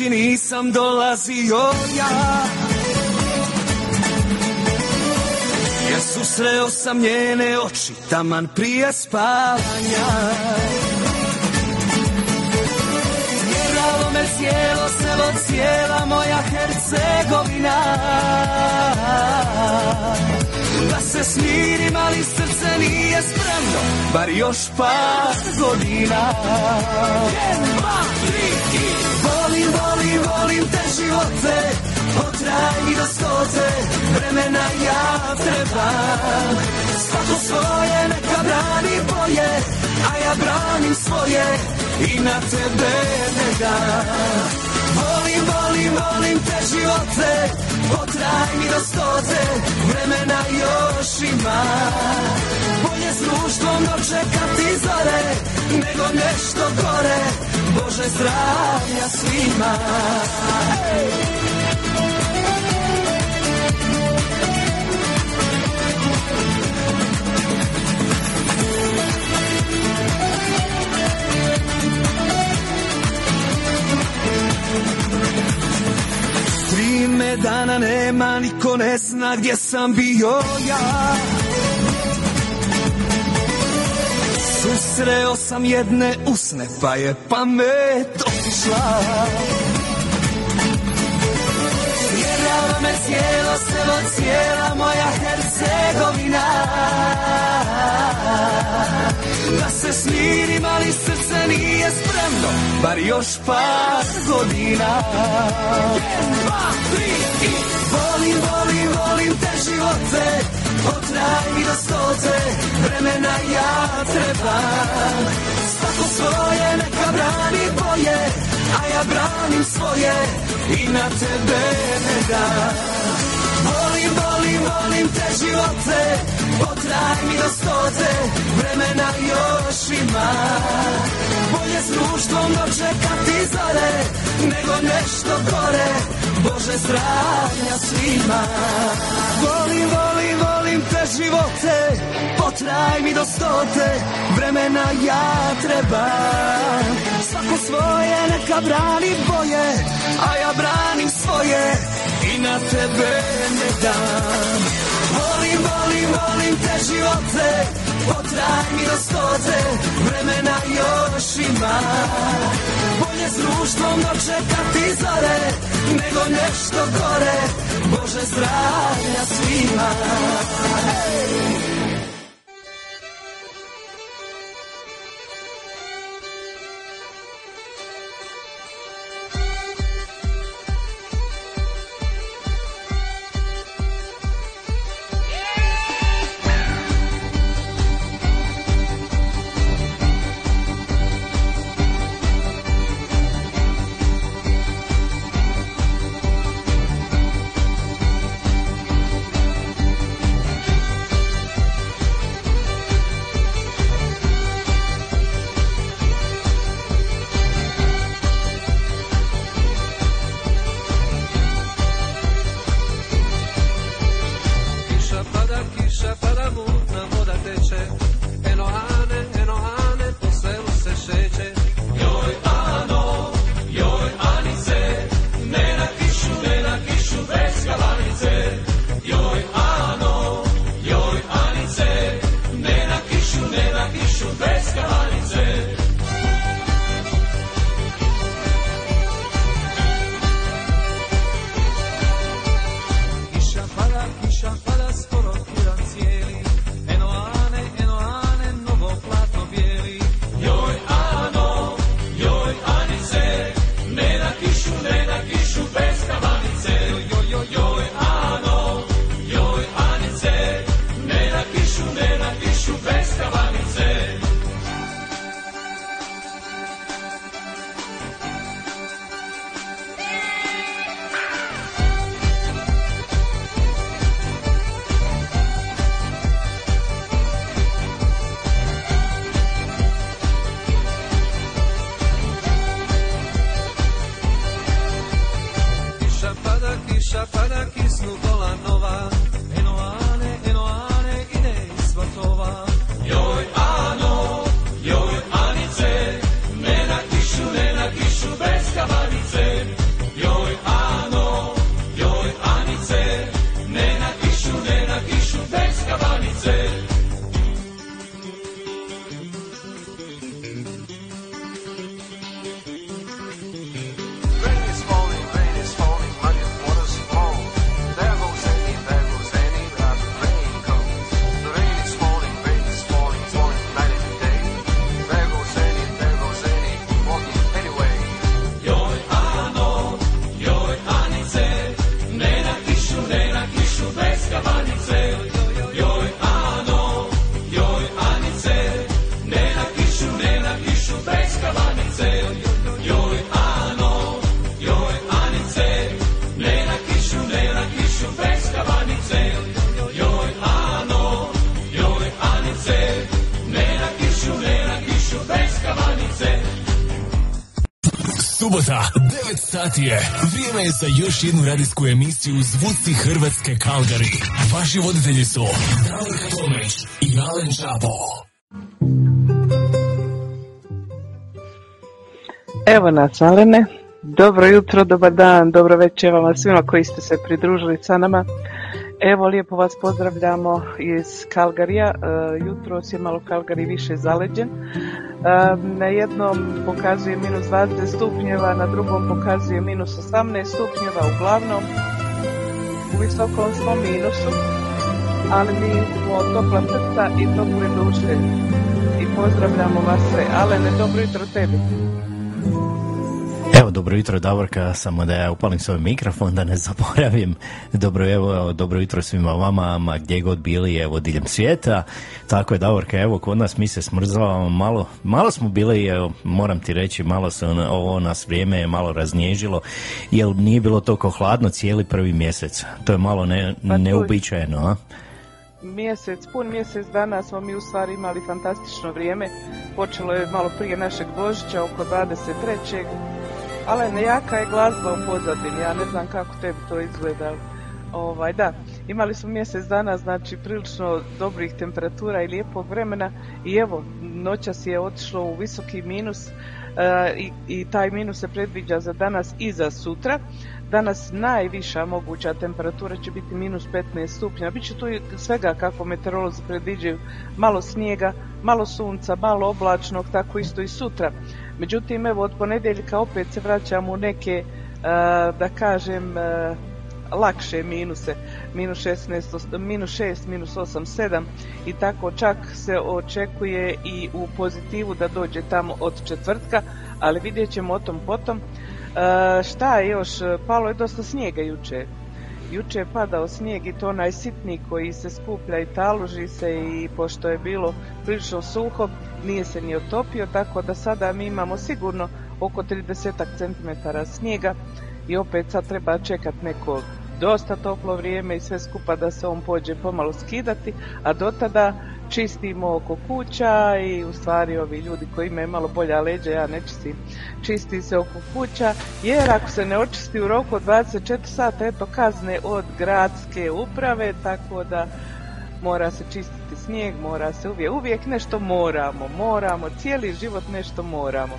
kući nisam dolazio ja. Jer susreo sam njene oči, taman prije spavanja. Vjeralo me cijelo selo, cijela moja Hercegovina. Da se smirim, ali srce nije spremno, bar još par godina. Jedan, dva, tri volim, volim, te živote Potraj mi do stote, vremena ja trebam. Svako svoje neka brani boje, a ja branim svoje i na tebe ne dam Volim, volim, volim te živote, potraj mi do stote, vremena još ima. Bolje s društvom dočekati zore, nego nešto gore, Bože zdravlja svima. Tri me dana nema, niko ne zna gdje sam bio ja Susreo sam jedne usne, pa je pamet otišla. Vjerala me cijelo selo, cijela moja Hercegovina. Da se smirim, ali srce nije spremno Bar još par godina. Jedan, dva, tri i Volim, volim, volim te živote mi do stote Vremena ja trebam. Svako svoje neka brani boje A ja branim svoje I na tebe ne dam Volim, volim, volim te živote Potraj mi do stote Vremena još ima. Bolje s društvom dočekati zore Nego nešto gore Bože zdravlja svima Volim, volim, volim te živote. Potraj mi do stote. Vremena ja trebam Svako svoje neka brani boje. A ja branim svoje. I na tebe ne dam Volim, volim, volim te živote. Potraj mi do stote. Vremena još ima s društvom dočekati zore Nego nešto gore Bože zdravlja svima Ej! Subota, 9 sati je. Vrijeme je za još jednu radijsku emisiju Zvuci Hrvatske Kalgari. Vaši voditelji su Davor Tomić i Alen Čapo. Evo nas, Alene. Dobro jutro, dobar dan, dobro večer vam svima koji ste se pridružili sa nama. Evo, lijepo vas pozdravljamo iz Kalgarija. E, jutro je malo Kalgari više zaleđen. E, na jednom pokazuje minus 20 stupnjeva, na drugom pokazuje minus 18 stupnjeva, uglavnom u visokom smo minusu, ali mi smo topla srca i tople duše. I pozdravljamo vas sve. Alene, dobro jutro tebi. Evo, dobro jutro Davorka, samo da ja upalim svoj mikrofon da ne zaboravim. Dobro, evo, dobro jutro svima vama, ma gdje god bili, evo, diljem svijeta. Tako je Davorka, evo, kod nas mi se smrzavamo malo, malo smo bili, evo, moram ti reći, malo se ono, ovo nas vrijeme je malo raznježilo, jer nije bilo toliko hladno cijeli prvi mjesec. To je malo ne, pa neuobičajeno, a? mjesec, pun mjesec dana smo mi u stvari imali fantastično vrijeme. Počelo je malo prije našeg Božića, oko 23. Ali nejaka je glazba u pozadini, ja ne znam kako tebi to izgleda. Ovaj, da, imali smo mjesec dana, znači prilično dobrih temperatura i lijepog vremena i evo, noćas je otišlo u visoki minus e, i, i taj minus se predviđa za danas i za sutra. Danas najviša moguća temperatura će biti minus 15 stupnja. Biće tu svega kako meteorolozi predviđaju. Malo snijega, malo sunca, malo oblačnog, tako isto i sutra. Međutim, evo od ponedjeljka opet se vraćamo u neke, e, da kažem, e, lakše minuse, minus 16, minus 6, minus 8, 7 i tako čak se očekuje i u pozitivu da dođe tamo od četvrtka, ali vidjet ćemo o tom potom. E, šta je još, palo je dosta snijega juče. Juče padao snijeg i to onaj sitni koji se skuplja i taluži se i pošto je bilo prilično suho, nije se ni otopio, tako da sada mi imamo sigurno oko 30 cm snijega i opet sad treba čekati neko dosta toplo vrijeme i sve skupa da se on pođe pomalo skidati, a do tada čistimo oko kuća i u stvari ovi ljudi koji imaju malo bolja leđa, ja ne čistim, čisti se oko kuća, jer ako se ne očisti u roku od 24 sata, eto kazne od gradske uprave, tako da mora se čistiti snijeg, mora se uvijek, uvijek nešto moramo, moramo, cijeli život nešto moramo.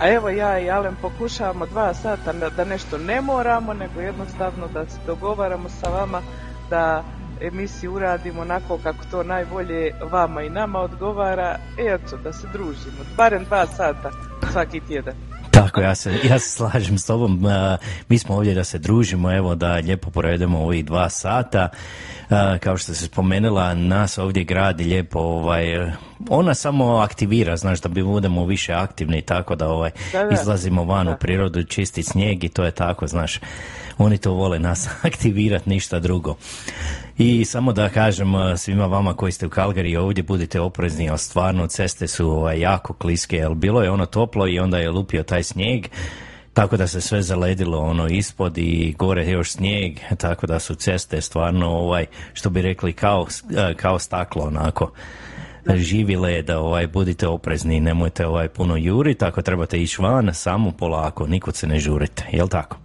A evo ja i Alen pokušavamo dva sata da nešto ne moramo, nego jednostavno da se dogovaramo sa vama da emisiju uradimo onako kako to najbolje vama i nama odgovara. Eto, da se družimo. Barem dva sata svaki tjedan. Tako, ja se, ja se slažem s tobom. Mi smo ovdje da se družimo, evo da lijepo provedemo ovih dva sata. Kao što se spomenula, nas ovdje gradi lijepo, ovaj, ona samo aktivira, znaš, da bi budemo više aktivni, tako da ovaj, izlazimo van u prirodu, čisti snijeg i to je tako, znaš oni to vole nas aktivirati, ništa drugo. I samo da kažem svima vama koji ste u Kalgari ovdje budite oprezni, ali stvarno ceste su ovaj, jako kliske, jer bilo je ono toplo i onda je lupio taj snijeg, tako da se sve zaledilo ono ispod i gore još snijeg, tako da su ceste stvarno ovaj, što bi rekli kao, kao staklo onako živi leda, ovaj, budite oprezni, nemojte ovaj puno juriti, ako trebate ići van, samo polako, nikud se ne žurite, jel tako?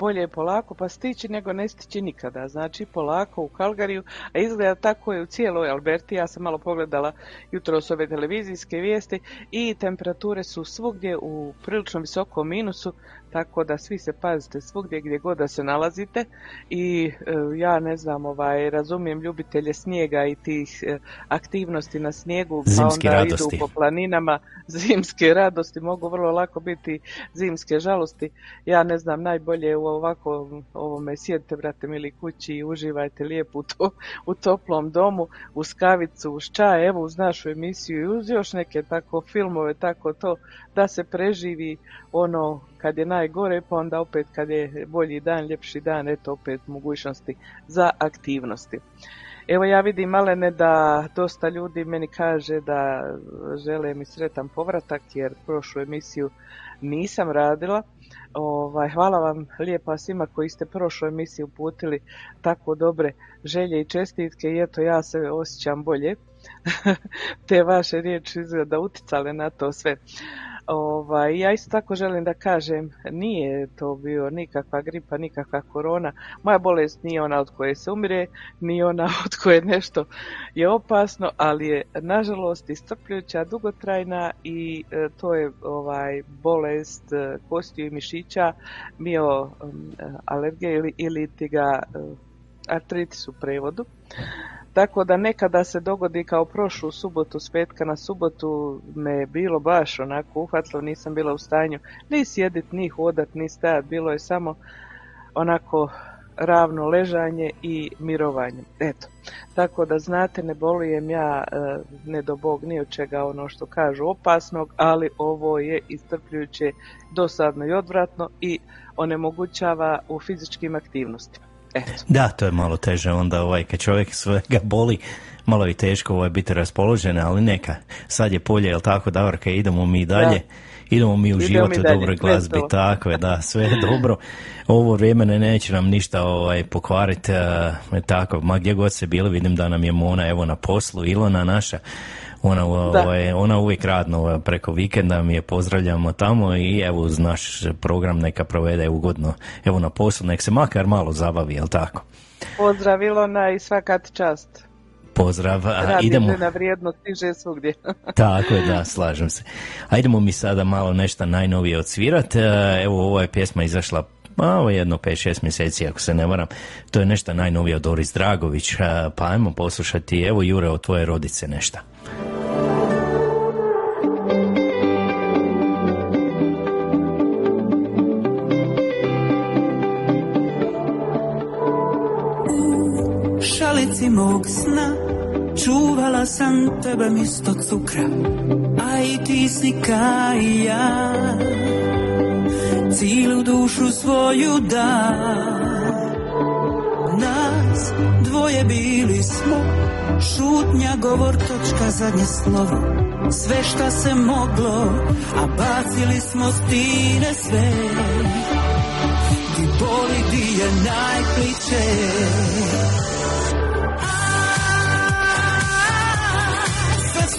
Bolje je polako pa stići nego ne stići nikada. Znači polako u Kalgariju, a izgleda tako je u cijeloj Alberti. Ja sam malo pogledala jutros ove televizijske vijesti i temperature su svugdje u prilično visokom minusu tako da svi se pazite svugdje gdje god da se nalazite i e, ja ne znam, ovaj, razumijem ljubitelje snijega i tih e, aktivnosti na snijegu, pa onda radosti. idu po planinama, zimske radosti, mogu vrlo lako biti zimske žalosti. Ja ne znam, najbolje u ovako ovome sjedite, brate mili, kući i uživajte lijepo u, to, u toplom domu, uz kavicu, uz čaj, evo uz našu emisiju i uz još neke tako filmove, tako to, da se preživi ono kad je najgore, pa onda opet kad je bolji dan, ljepši dan, eto opet mogućnosti za aktivnosti. Evo ja vidim malene da dosta ljudi meni kaže da žele mi sretan povratak jer prošlu emisiju nisam radila. Ovaj, hvala vam lijepa svima koji ste prošlu emisiju uputili tako dobre želje i čestitke i eto ja se osjećam bolje. Te vaše riječi izgleda uticale na to sve. Ovaj, ja isto tako želim da kažem, nije to bio nikakva gripa, nikakva korona. Moja bolest nije ona od koje se umire, nije ona od koje nešto je opasno, ali je nažalost istrpljujuća, dugotrajna i e, to je ovaj bolest e, kostiju i mišića, mio um, alergije ili, ili ti ga e, artritis u prevodu. Tako da nekada se dogodi kao prošlu subotu, s petka na subotu me je bilo baš onako uhvatilo, nisam bila u stanju ni sjedit, ni hodat, ni stajat, bilo je samo onako ravno ležanje i mirovanje. Eto, tako da znate, ne bolujem ja, e, ne do bog ni od čega ono što kažu opasnog, ali ovo je istrpljujuće, dosadno i odvratno i onemogućava u fizičkim aktivnostima. Eto. Da, to je malo teže onda ovaj, kad čovjek svega boli, malo je teško ovaj, biti raspoložen, ali neka, sad je polje, jel tako, Davorka, idemo mi dalje. Idemo mi uživati u dobroj glazbi, tako je, da, sve je dobro. Ovo vrijeme ne neće nam ništa ovaj, pokvariti, uh, tako, ma gdje god se bili, vidim da nam je Mona evo na poslu, Ilona naša, ona, ovaj, ona uvijek radno preko vikenda, mi je pozdravljamo tamo i evo uz naš program neka provede ugodno, evo na poslu, nek se makar malo zabavi, jel tako? Pozdrav Ilona i svakat čast. Pozdrav. A, idemo... na vrijedno stiže svugdje. Tako je, da, slažem se. A idemo mi sada malo nešto najnovije odsvirati. E, evo, ova je pjesma izašla ovo jedno 5-6 mjeseci ako se ne varam. To je nešto najnovije od Doris Dragović. E, pa ajmo poslušati, evo Jure, od tvoje rodice nešto. Šalici mog sna Čuvala sam tebe misto cukra A i ti si ka ja. Cilu dušu svoju da Nas dvoje bili smo. Šutnja, govor, točka, zadnje slovo. Sve šta se moglo A bacili smo stine sve. Di boli, di je najpliče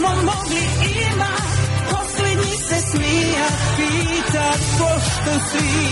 smo mogli ima Posljednji se smijat, pitat pošto svi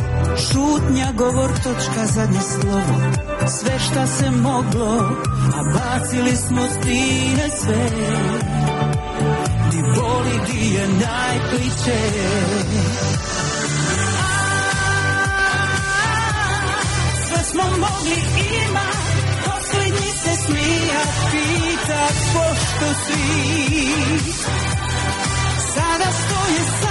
Šutnja, govor, točka, zadnje slovo. Sve šta se moglo A bacili smo stine sve. Di voli, di je najpliče Sve smo mogli ima Posljednji se smijat Pitat pošto svi. Sada stoje samo kule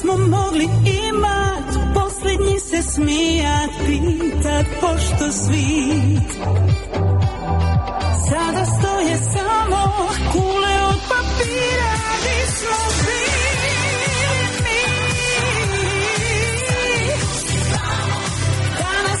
smo mogli imat, posljednji se smijat, pitat pošto svit. Sada stoje samo kule od papira, di smo bili mi. Danas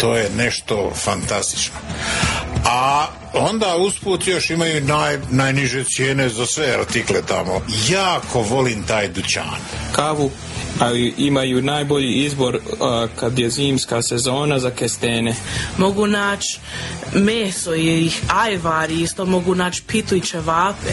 To je nešto fantastično. A onda usput još imaju naj, najniže cijene za sve artikle tamo. Jako volim taj dućan. Kavu a imaju najbolji izbor kad je zimska sezona za kestene. Mogu naći meso i ajvari, isto mogu naći pitu i čevape.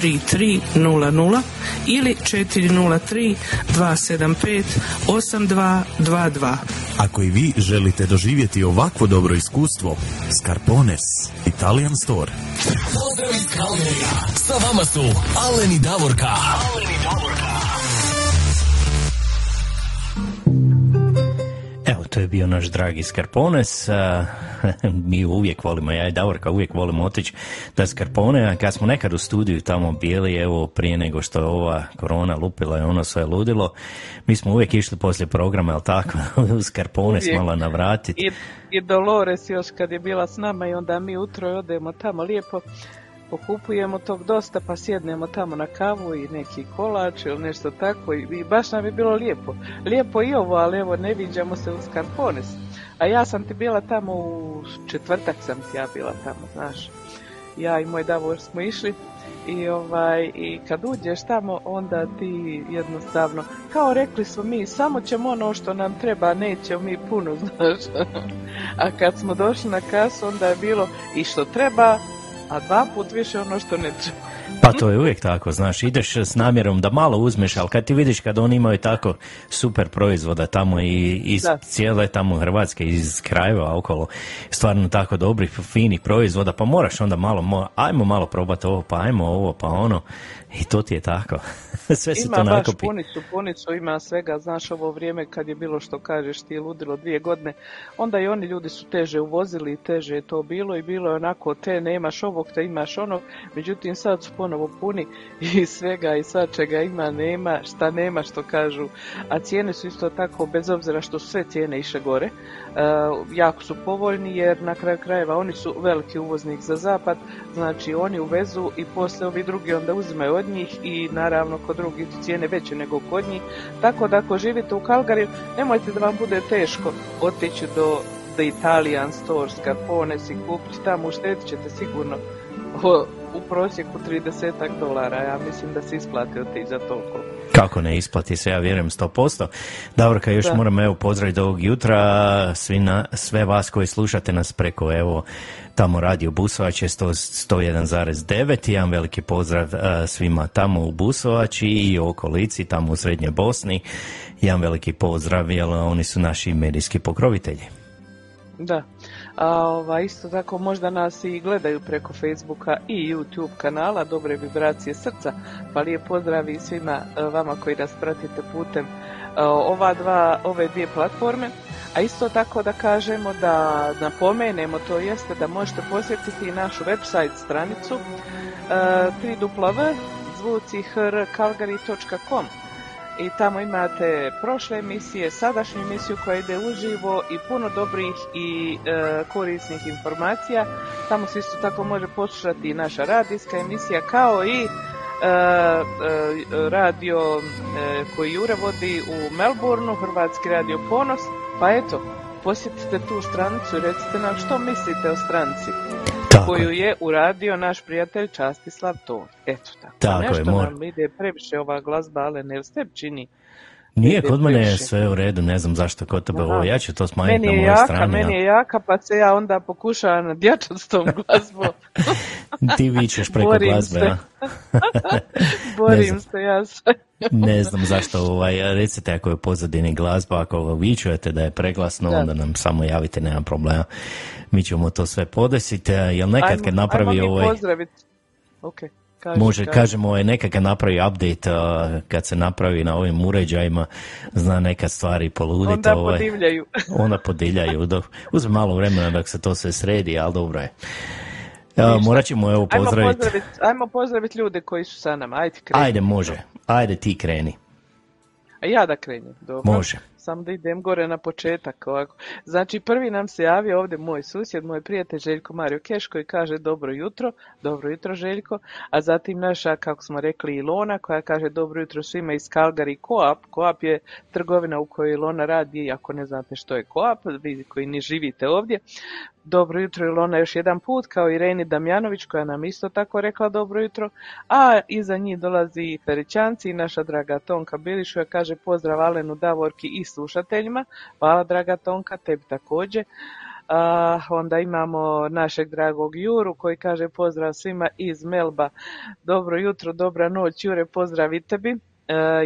3300 ili 403 275 8222. Ako i vi želite doživjeti ovakvo dobro iskustvo, Scarpones, Italian Store. Pozdrav iz Kalgerija. Sa vama su Aleni Davorka. Aleni Davorka. To je bio naš dragi Skarpones. Mi uvijek volimo, ja i Davorka uvijek volimo otići da Skarpone, a kad smo nekad u studiju tamo bijeli, evo prije nego što je ova korona lupila i ono sve ludilo, mi smo uvijek išli poslije programa, jel tako, u Skarpones malo navratiti. I, I Dolores još kad je bila s nama i onda mi utro odemo tamo lijepo pokupujemo tog dosta pa sjednemo tamo na kavu i neki kolač ili nešto tako i, i baš nam je bilo lijepo. Lijepo i ovo, ali evo ne viđamo se u Skarpones. A ja sam ti bila tamo u četvrtak sam ti ja bila tamo, znaš. Ja i moj Davor smo išli i ovaj i kad uđeš tamo onda ti jednostavno kao rekli smo mi samo ćemo ono što nam treba nećemo mi puno znaš a kad smo došli na kasu onda je bilo i što treba a dva put više ono što ne treba. Pa to je uvijek tako, znaš, ideš s namjerom da malo uzmeš, ali kad ti vidiš kad oni imaju tako super proizvoda tamo i iz da. cijele tamo Hrvatske, iz krajeva okolo, stvarno tako dobrih, finih proizvoda, pa moraš onda malo, ajmo malo probati ovo, pa ajmo ovo, pa ono, i to ti je tako. Sve se ima to baš nakopi. punicu, punicu, ima svega, znaš ovo vrijeme kad je bilo što kažeš ti ludilo dvije godine, onda i oni ljudi su teže uvozili i teže je to bilo i bilo je onako te nemaš ovog, te imaš onog, međutim sad su ponovo puni i svega i svačega ima, nema, šta nema što kažu, a cijene su isto tako bez obzira što sve cijene iše gore, e, jako su povoljni jer na kraju krajeva oni su veliki uvoznik za zapad, znači oni uvezu i poslije ovi drugi onda uzimaju od njih i naravno kod drugih su cijene veće nego kod njih. Tako da ako živite u Kalgariju, nemojte da vam bude teško otići do The Italian Store, Scarpones i kupiti tamo, uštedit ćete sigurno o, u prosjeku 30 dolara. Ja mislim da se isplati otići za toliko. Kako ne isplati se, ja vjerujem 100%. Davorka, još Da. moram evo pozdraviti ovog jutra svi na, sve vas koji slušate nas preko evo tamo radio Busovač je 100 101,9 jedan veliki pozdrav a, svima tamo u Busovači i okolici tamo u Srednjoj Bosni jedan veliki pozdrav jer oni su naši medijski pokrovitelji Da. A ova, isto tako možda nas i gledaju preko Facebooka i YouTube kanala Dobre vibracije srca. Pa lijep pozdrav i svima e, vama koji nas pratite putem e, ova dva, ove dvije platforme. A isto tako da kažemo da napomenemo to jeste da možete posjetiti i našu website stranicu uh, www.zvucihrkalgari.com i tamo imate prošle emisije, sadašnju emisiju koja ide uživo i puno dobrih i e, korisnih informacija. Tamo se isto tako može poslušati i naša radijska emisija kao i e, e, radio e, koji Jure vodi u Melbourneu, Hrvatski radio Ponos. Pa eto, posjetite tu stranicu i recite nam što mislite o stranci koju je uradio naš prijatelj Častislav Ton. Eto tako. Tako je, Nešto mora. nam ide previše ova glazba, ale ne ste čini. Nije, kod mene je sve u redu, ne znam zašto kod tebe ovo, ja ću to smanjiti na mojoj jaka, strani. meni je jaka, pa se ja onda pokušavam nadjačati s tom glazbom. Ti vičeš preko Borim glazbe, se. Borim znam. se, ja sam. Ne znam zašto, ovaj, recite ako je pozadini glazba, ako vi čujete da je preglasno, Da. onda nam samo javite, nema problema. Mi ćemo to sve podesiti, jel nekad Ajmo- kad napravi ajmo ovaj... pozdraviti. Ok, kaži, Može, kaži. kažemo, ovaj, nekad kad napravi update, a, kad se napravi na ovim uređajima, zna neka stvari poluditi. Onda ovaj, podivljaju. onda podivljaju. Dok, uzme malo vremena dok se to sve sredi, ali dobro je. A, morat ćemo evo Ajmo pozdraviti. pozdraviti, ajmo pozdraviti ljude koji su sa nama. Ajde, kreni. Ajde, može. Ajde ti kreni. A ja da krenem, dobro. Može. Samo da idem gore na početak ovako. Znači, prvi nam se javio ovdje moj susjed, moj prijatelj Željko Mario Keš koji kaže dobro jutro, dobro jutro Željko, a zatim naša, kako smo rekli, Ilona koja kaže dobro jutro svima iz Calgary Coop. Coop je trgovina u kojoj Ilona radi, ako ne znate što je Coop, vi koji ne živite ovdje. Dobro jutro Ilona još jedan put, kao i Damjanović koja nam isto tako rekla dobro jutro, a iza njih dolazi i Ferićanci i naša draga Tonka Bilić koja kaže pozdrav Alenu Davorki i slušateljima. Hvala draga Tonka, tebi također. A, onda imamo našeg dragog Juru koji kaže pozdrav svima iz Melba. Dobro jutro, dobra noć Jure, pozdrav i tebi e,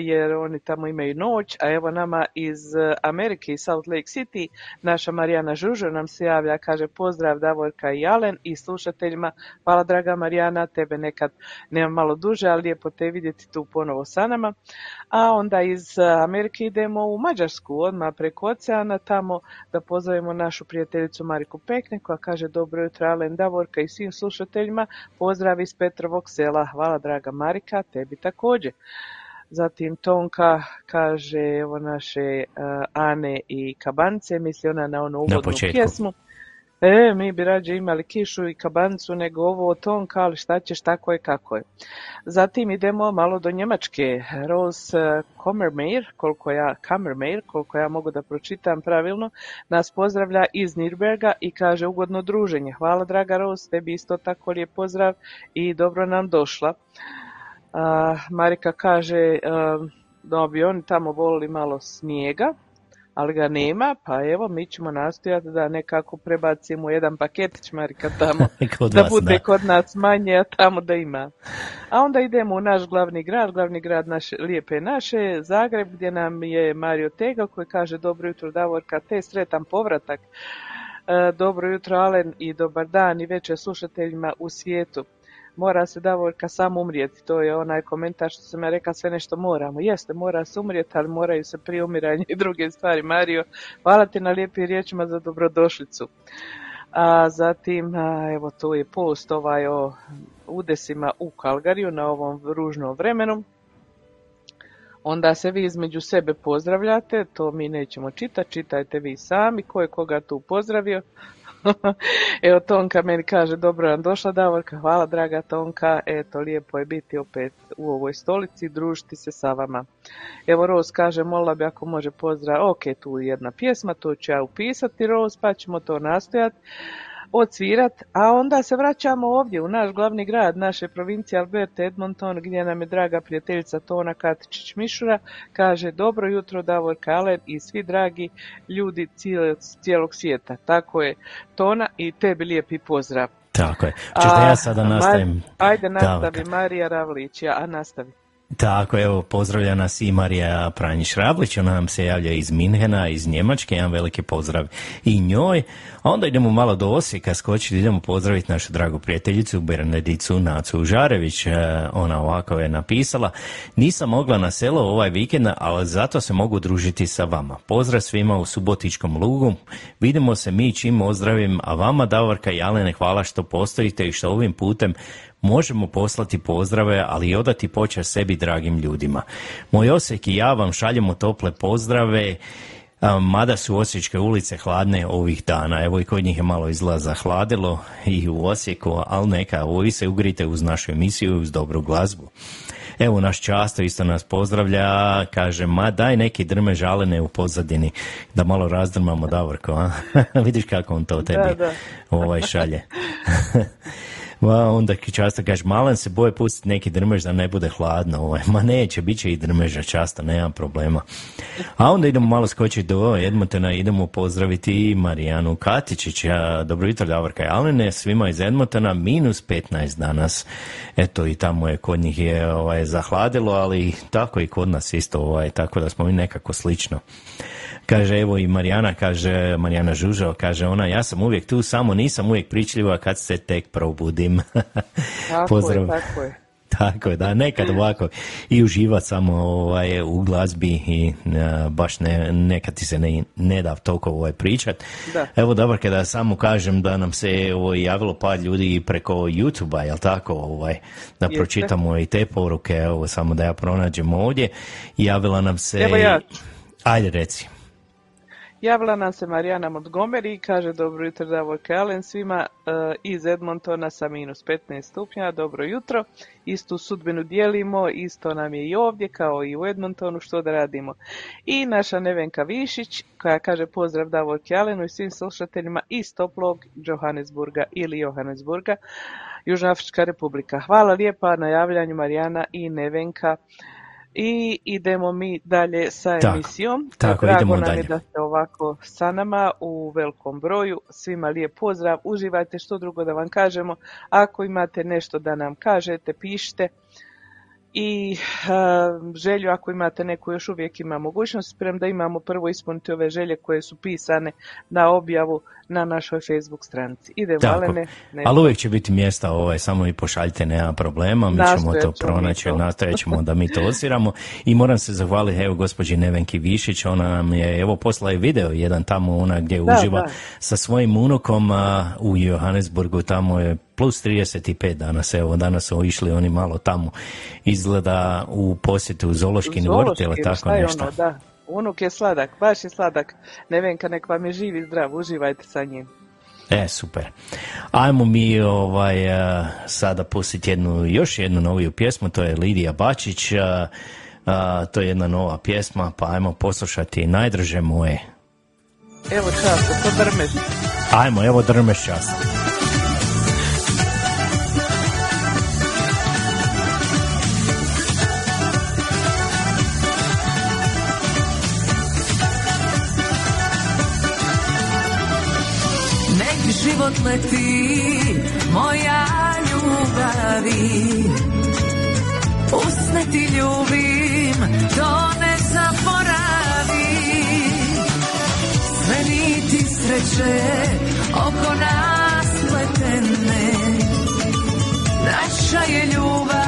jer oni tamo imaju noć, a evo nama iz e, Amerike, iz Salt Lake City, naša Marijana Žužo nam se javlja, kaže pozdrav Davorka i Alen i slušateljima. Hvala draga Marijana, tebe nekad nema malo duže, ali lijepo te vidjeti tu ponovo sa nama. A onda iz e, Amerike idemo u Mađarsku, odmah preko oceana, tamo da pozdravimo našu prijateljicu Mariku Pekne koja kaže dobro jutro Alen Davorka i svim slušateljima. Pozdrav iz Petrovog sela. Hvala draga Marika, tebi također. Zatim Tonka kaže evo naše uh, Ane i Kabance, misli ona na onu uvodnu početku. pjesmu. E, mi bi rađe imali kišu i kabancu nego ovo Tonka, ali šta ćeš, tako je kako je. Zatim idemo malo do Njemačke. Rose eh, Kommermeir, koliko ja, Kammermeir, koliko ja mogu da pročitam pravilno, nas pozdravlja iz Nirberga i kaže ugodno druženje. Hvala draga Rose, tebi isto tako lijep pozdrav i dobro nam došla. Marika kaže da bi oni tamo volili malo snijega, ali ga nema, pa evo mi ćemo nastojati da nekako prebacimo jedan paketić Marika tamo, Kod da vas, bude da. kod nas manje, a tamo da ima. A onda idemo u naš glavni grad, glavni grad naše, lijepe naše, Zagreb, gdje nam je Mario Tega koji kaže dobro jutro Davorka, te sretan povratak. E, dobro jutro Alen i dobar dan i večer slušateljima u svijetu. Mora se Davorka sam umrijeti, to je onaj komentar što sam ja rekla, sve nešto moramo. Jeste, mora se umrijeti, ali moraju se prije umiranja i druge stvari. Mario, hvala ti na lijepim riječima za dobrodošlicu. A zatim, a, evo tu je post ovaj o udesima u Kalgariju na ovom ružnom vremenu. Onda se vi između sebe pozdravljate, to mi nećemo čitati, čitajte vi sami, ko je koga tu pozdravio. Evo Tonka meni kaže, dobro nam došla Davorka, hvala draga Tonka, eto lijepo je biti opet u ovoj stolici, družiti se sa vama. Evo Roz kaže, molila bi ako može pozdrav, ok, tu je jedna pjesma, to ću ja upisati Roz, pa ćemo to nastojati odsvirat, a onda se vraćamo ovdje u naš glavni grad naše provincije Alberta Edmonton gdje nam je draga prijateljica Tona Katičić Mišura kaže dobro jutro Davor Kalen i svi dragi ljudi cijelog, cijelog svijeta. Tako je Tona i tebi lijepi pozdrav. Tako je. Hoćeš da ja sada nastavim? Ajde nastavi? Marija Ravlić, a nastavi. Tako, evo, pozdravlja nas i Marija Pranjiš-Rablić, ona nam se javlja iz Minhena, iz Njemačke, jedan veliki pozdrav i njoj. A onda idemo malo do Osijeka, skočiti, idemo pozdraviti našu dragu prijateljicu Bernedicu Nacu Žarević. E, Ona ovako je napisala, nisam mogla na selo ovaj vikend, ali zato se mogu družiti sa vama. Pozdrav svima u Subotičkom lugu, vidimo se mi čim ozdravim, a vama Davorka i Alene hvala što postojite i što ovim putem možemo poslati pozdrave, ali i odati počast sebi dragim ljudima. Moj Osijek i ja vam šaljemo tople pozdrave mada su Osječke ulice hladne ovih dana. Evo i kod njih je malo izgleda zahladilo i u Osijeku, ali neka, vi se ugrite uz našu emisiju i uz dobru glazbu. Evo naš často isto nas pozdravlja, kaže, ma daj neki drme žalene u pozadini, da malo razdrmamo Davorko, a? Vidiš kako on to tebi ovaj šalje. Ma onda často kaže, malen se boje pustiti neki drmež da ne bude hladno. Ovaj. Ma neće, bit će i drmeža často, nema problema. A onda idemo malo skočiti do Edmontona, idemo pozdraviti Marijanu Katičić. dobro jutro, Davorka Jalene, svima iz Edmontona, minus 15 danas. Eto i tamo je kod njih je ovaj, zahladilo, ali tako i kod nas isto, ovaj, tako da smo mi nekako slično. Kaže, evo i Marijana, kaže, Marijana Žužo, kaže ona, ja sam uvijek tu, samo nisam uvijek pričljiva kad se tek probudim. tako Pozdrav. je, tako je. Tako je, da, nekad ovako i uživati samo ovaj, u glazbi i baš ne, nekad ti se ne, ne da toliko ovaj, pričat. Da. Evo dobro kada samo kažem da nam se ovaj, javilo par ljudi preko YouTube-a, jel tako, ovaj, da pročitamo i te poruke, evo samo da ja pronađem ovdje. Javila nam se... Evo ja. Ajde, reci. Javila nam se Marijana Montgomery i kaže dobro jutro Davor Kalen svima uh, iz Edmontona sa minus 15 stupnja, dobro jutro. Istu sudbinu dijelimo, isto nam je i ovdje kao i u Edmontonu što da radimo. I naša Nevenka Višić koja kaže pozdrav Davor Kjalenu i svim slušateljima iz toplog Johannesburga ili Johannesburga, Južnoafrička republika. Hvala lijepa na javljanju Marijana i Nevenka. I idemo mi dalje sa emisijom. Tako, Drago idemo nam dalje. je da ste ovako sa nama u velikom broju. Svima lijep pozdrav, uživajte što drugo da vam kažemo. Ako imate nešto da nam kažete, pišite. I želju, ako imate neku, još uvijek ima mogućnost, da imamo prvo ispuniti ove želje koje su pisane na objavu na našoj Facebook stranici. Idemo, Tako. Ne, Ali uvijek će biti mjesta, ovaj, samo i pošaljite, nema problema, mi ćemo to pronaći, nastojat ćemo da mi to osiramo. I moram se zahvaliti, evo, gospođi Nevenki Višić, ona nam je, evo, posla je video jedan tamo, ona gdje uživa sa svojim unukom u Johannesburgu, tamo je plus 35 danas, evo, danas su išli oni malo tamo, izgleda u posjetu u Zološki vrt ili tako nešto. Ono, da. Unuk je sladak, baš je sladak. Nevenka, nek vam je živi zdrav, uživajte sa njim. E, super. Ajmo mi ovaj, sada pustiti jednu, još jednu noviju pjesmu, to je Lidija Bačić, to je jedna nova pjesma, pa ajmo poslušati Najdrže moje. Evo čas, to drmeš. Ajmo, evo drmeš čas. Život leti, moja ljubavi. Usne ti ljubim, to ne zaboravi. Sve niti sreće oko nas letene. Naša je ljubav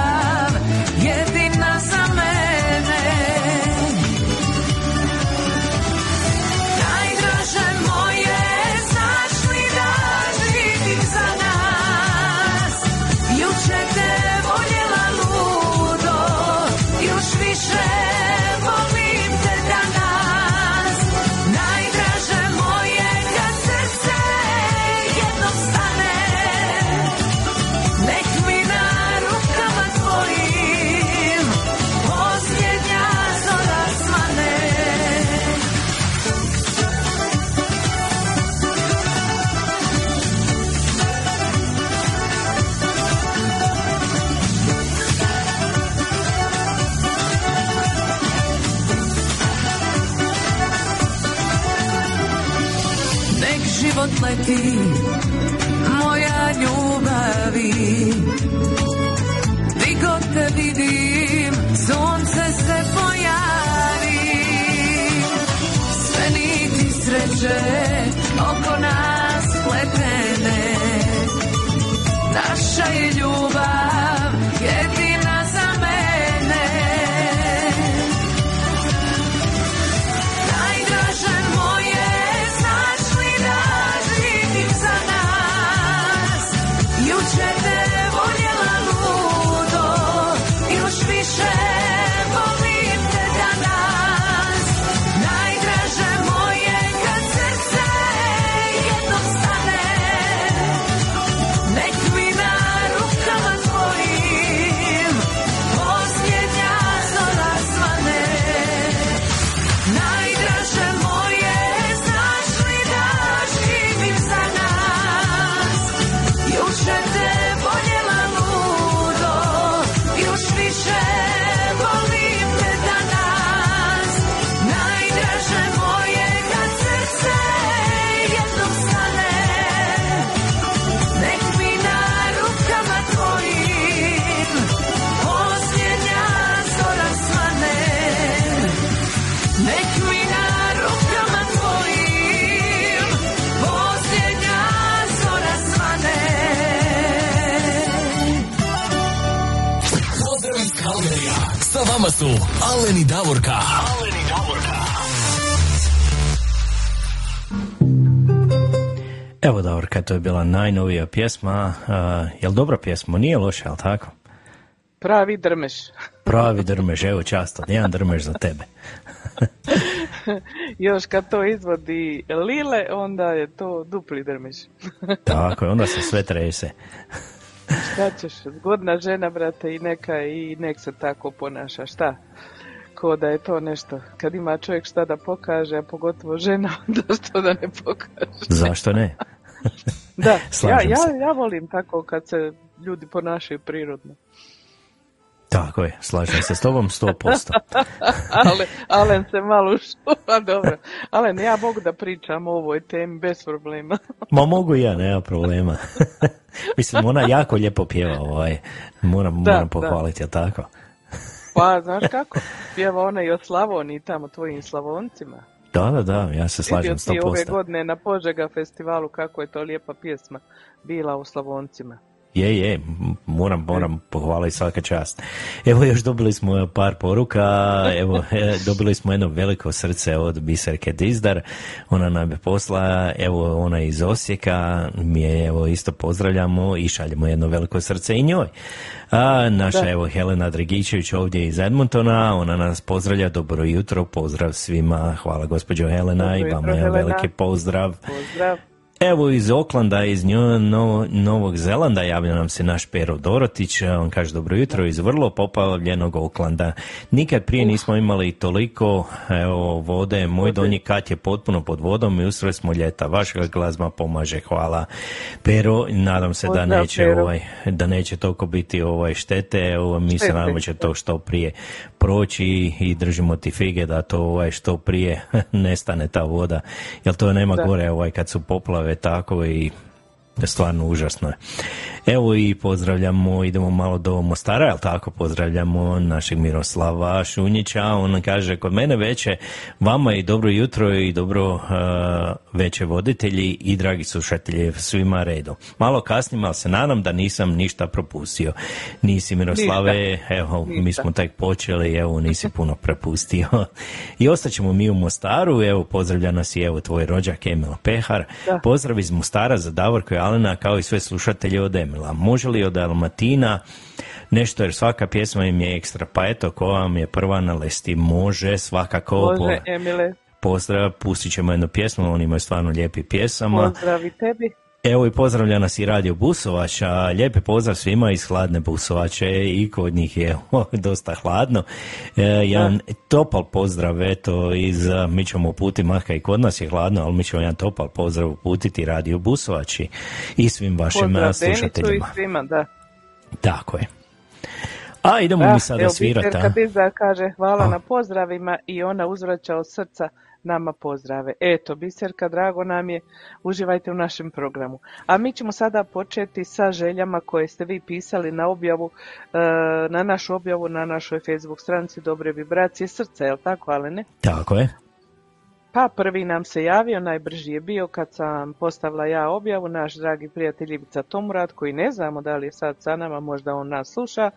su Alen i Davorka. Alen i Davorka. Evo Davorka, to je bila najnovija pjesma. Uh, jel dobra pjesma? Nije loša, jel tako? Pravi drmeš. Pravi drmež, evo často, jedan drmež za tebe. Još kad to izvodi Lile, onda je to dupli drmež. Tako je, onda se sve trese. Šta ćeš, zgodna žena, brate, i neka i nek se tako ponaša, šta? Ko da je to nešto, kad ima čovjek šta da pokaže, a pogotovo žena, onda što da ne pokaže. Zašto ne? Da, ja, ja, ja volim tako kad se ljudi ponašaju prirodno. Tako je, slažem se s tobom 100%. Ale, Alen se malo šuva, dobro. Alen, ja mogu da pričam o ovoj temi bez problema. Ma mogu ja, nema problema. Mislim, ona jako lijepo pjeva, ovaj. moram, Da, moram da. pohvaliti, jel tako? Pa, znaš kako? Pjeva ona i o Slavoniji, tamo tvojim Slavoncima. Da, da, da, ja se slažem Vidio ti ove 100%. godine na Požega festivalu kako je to lijepa pjesma bila u Slavoncima. Je, je, moram, moram pohvaliti svaka čast. Evo još dobili smo par poruka, evo e, dobili smo jedno veliko srce od Biserke Dizdar, ona nam je posla, evo ona iz Osijeka, mi je evo isto pozdravljamo i šaljemo jedno veliko srce i njoj. A naša Da. evo Helena Dragičević ovdje iz Edmontona, ona nas pozdravlja, dobro jutro, pozdrav svima, hvala gospođo Helena Dobro i vama je veliki pozdrav. Pozdrav. Evo iz Oklanda, iz njo, Novo- Novog Zelanda javlja nam se naš Pero Dorotić, on kaže dobro jutro iz vrlo popavljenog Oklanda. Nikad prije nismo imali toliko evo, vode, moj donji kat je potpuno pod vodom i usred smo ljeta, vaša glazba pomaže, hvala. Pero, nadam se da neće, ovaj, da neće toliko biti ovaj, štete, evo, mi se nadamo će to što prije proći i držimo ti fige da to ovaj, što prije nestane ta voda, jer to nema Da. gore ovaj, kad su poplave tako i stvarno užasno je. Evo i pozdravljamo, idemo malo do Mostara, jel tako, pozdravljamo našeg Miroslava Šunjića, on kaže kod mene veće, vama i dobro jutro i dobro uh, veće voditelji i dragi slušatelji svima redom. Malo kasnim, ali se nadam da nisam ništa propustio. Nisi Miroslave, evo, mi Ništa. smo tek počeli, evo, nisi puno prepustio. I ostaćemo mi u Mostaru, evo, pozdravlja nas i evo tvoj rođak Emil Pehar. Da. Pozdrav iz Mostara za Davorko i Alena, kao i sve slušatelje od Emila. Može li od Dalmatina nešto, jer svaka pjesma im je ekstra, pa eto, ko vam je prva na listi, može svakako. Može, po- Emile, Pozdrav, pustit ćemo jednu pjesmu, oni imaju stvarno lijepi pjesama. pozdrav i tebi. Evo i pozdravlja nas i Radio Busovač, a lijepi pozdrav svima iz hladne Busovače i kod njih je o, dosta hladno. E, jedan topal pozdrav, eto, iz, mi ćemo uputiti, maka i kod nas je hladno, ali mi ćemo jedan topal pozdrav uputiti Radio Busovači i svim vašim Pozdrav Denicu i slušateljima. svima, da. Tako je. A idemo mi sada svirati. Kaže hvala A. na pozdravima i ona uzvraća od srca nama pozdrave. Eto, Biserka, drago nam je, uživajte u našem programu. A mi ćemo sada početi sa željama koje ste vi pisali na objavu, e, na našu objavu na našoj Facebook stranici Dobre vibracije srca, jel tako, Alene? Tako je. Pa prvi nam se javio, najbrži je bio kad sam postavila ja objavu, naš dragi prijatelj Ivica Tomurad, koji ne znamo da li je sad sa nama, možda on nas sluša,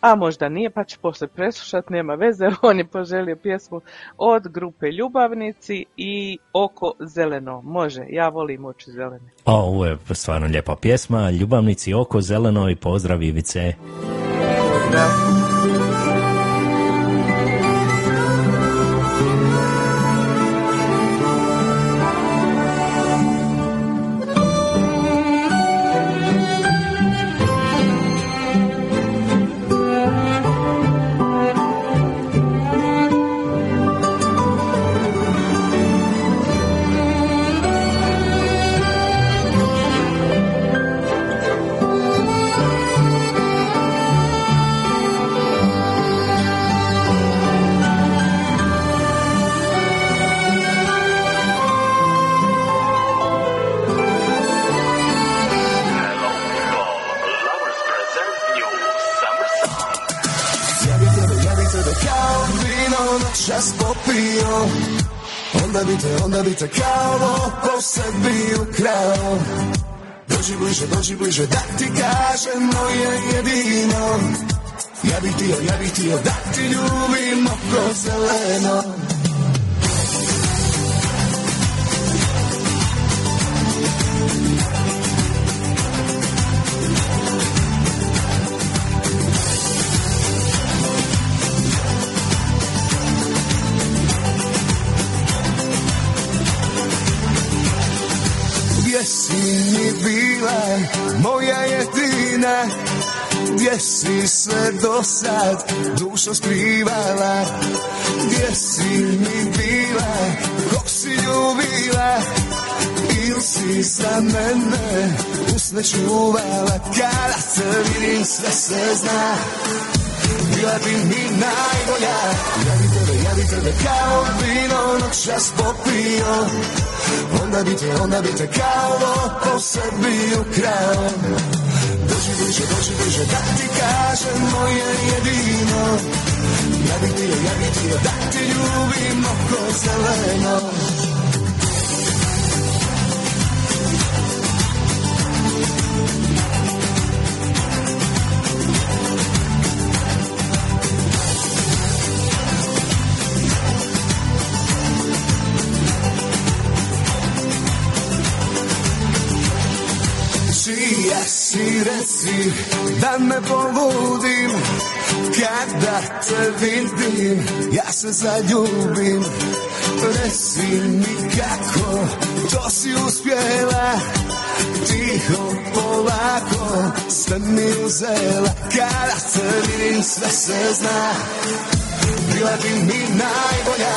a možda nije, pa će poslije preslušat, nema veze, on je poželio pjesmu od grupe Ljubavnici i Oko zeleno. Može, ja volim oči zelene. O, ovo je stvarno lijepa pjesma, Ljubavnici oko zeleno i pozdrav Ivice. Ja Dođi bliže, da ti kažem moje jedino. Ja bih htio, ja bih htio da ti ljubim oko zeleno Gdje si se do sad dušo skrivala? Gdje si mi bila, kog si ljubila? Il si za mene usne čuvala? Kada te vidim sve se zna. Bila bi mi najbolja. Ja bi tebe, ja bi tebe kao vino noćas popio. Onda bi te, onda bi te kao lopov sebi ukrao bliže, dođi bliže da ti kažem moje jedino. Ja bih htio, ja bih htio da ti ljubim oko zeleno si da me poludim Kada te vidim ja se zaljubim. Reci mi kako to si uspjela? Tiho, polako, sve mi uzela. Kada te vidim sve se zna. Bila bi mi najbolja.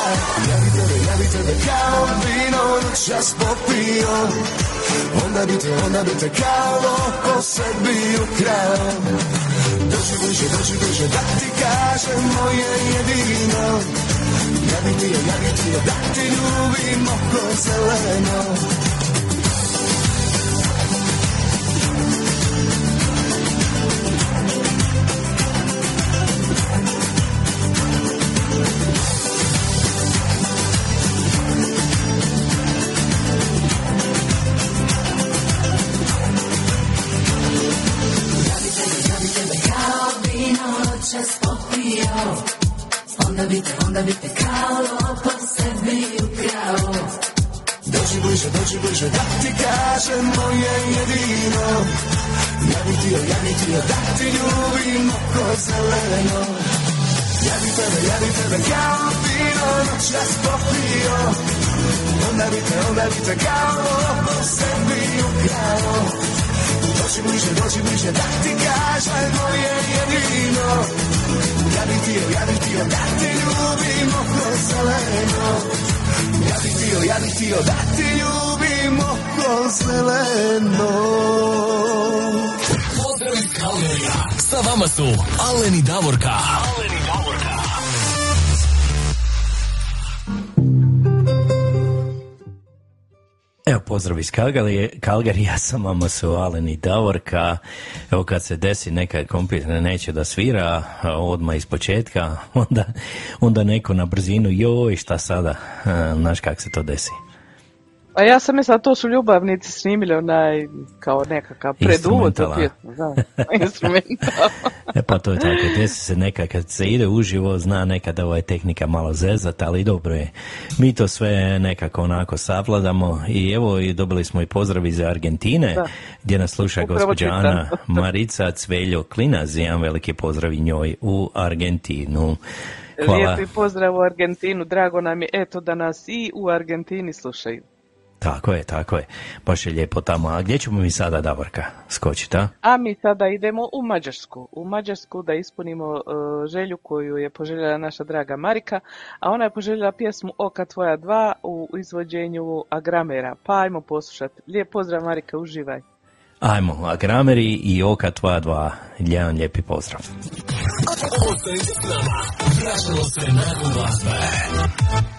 Ja bi tebe, ja bi tebe kao vino noćas popio Onda bi te, onda bi te kao lopov sebi ukrao. Dođi bliže, dođi bliže da ti kažem moje jedino. Ja bi htio, ja bi htio da ti ljubim oko zeleno htio da ti ljubim oko zeleno. Ja bih tebe, ja bih tebe kao vino noćas popio. Onda bi te, onda bi te kao lopov sebi ukrao. Dođi bliže, dođi bliže da ti kažem moje jedino. Ja bih htio, ja bih htio da ti ljubim oko zeleno. Ja bih htio, ja bih htio da ti ljubim oko zeleno. Sa vama su Alen i Davorka. Alen i Davorka. Evo, pozdrav iz Kalgarije, Kalgarija, sa vama su Alen i Davorka. Evo, kad se desi neka kompjuter neće da svira odmah iz početka, onda, onda neko na brzinu, joj, šta sada, znaš kak se to desi. A ja sam mislila, to su ljubavnici snimili onaj, kao nekakav preduvod da, instrumental. E pa to je tako, desi se nekad kad se ide uživo, zna nekada ova je tehnika malo zezat, ali dobro je. Mi to sve nekako onako savladamo i evo i dobili smo i pozdrav iz Argentine, Da. gdje nas sluša Upravo gospođa čitam. Ana Marica Cveljo Klinaz, jedan veliki pozdrav i njoj u Argentinu. Hvala. Lijepi pozdrav u Argentinu, drago nam je eto da nas i u Argentini slušaju. Tako je, tako je. Baš je lijepo tamo. A gdje ćemo mi sada, Davorka, skočiti, a? A mi sada idemo u Mađarsku. U Mađarsku da ispunimo e, želju koju je poželjela naša draga Marika, a ona je poželjela pjesmu Oka tvoja dva u izvođenju Agramera. Pa ajmo poslušati. Lijep pozdrav Marika, uživaj. Ajmo, a grameri i oka tvoja dva. Jedan lijepi pozdrav. Ostanite s nama. Vraćamo se nakon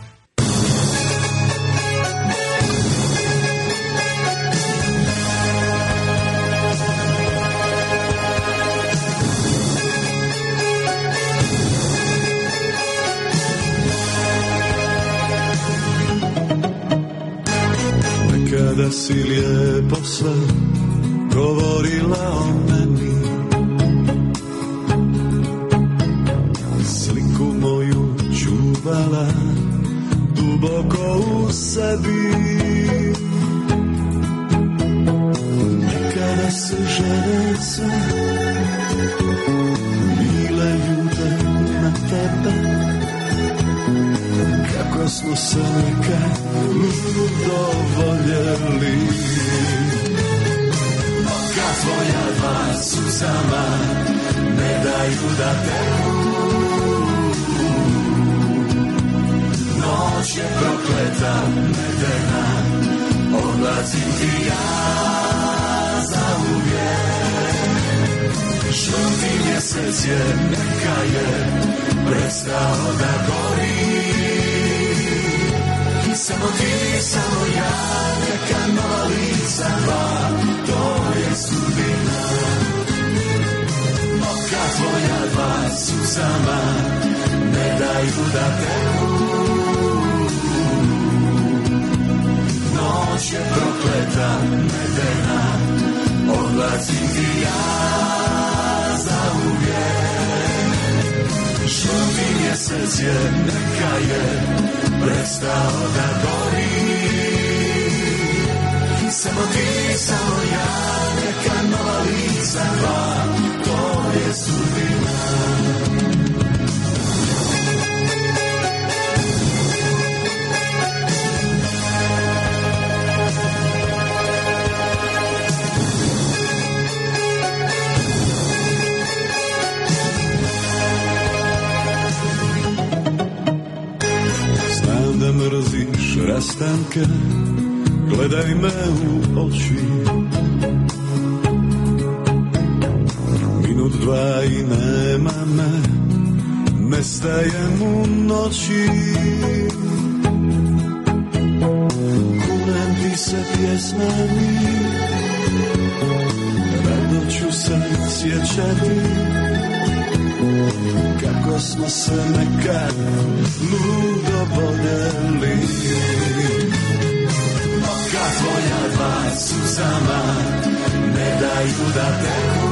da si lijepo sve govorila o meni. Sliku moju čuvala duboko u sebi. Nekada se žene sve bile ljude na tebe kako smo se nekad udovoljeli Oka tvoja dva suzama Ne daju da teku Noć je prokleta, medena Odlazim ti ja za uvijek. Žuti mjesec je, neka je Prestao da gori Samo ti, samo ja Neka nova lica dva To je sudbina. Oka tvoja dva suzama Ne daju da teku Noć je prokleta, medena Odlazim ti ja za uvijek. Žuti mjesec je, neka je Prestao da gori Samo ti, samo ja Neka nova lica dva je rastanke Gledaj me u oči. Minut dva i nema me Nestajem u noći. Kunem ti se pjesmami Rado ću se sjećati kako smo se nekad ludo voljeli Oka tvoja dva suzama ne daju da teku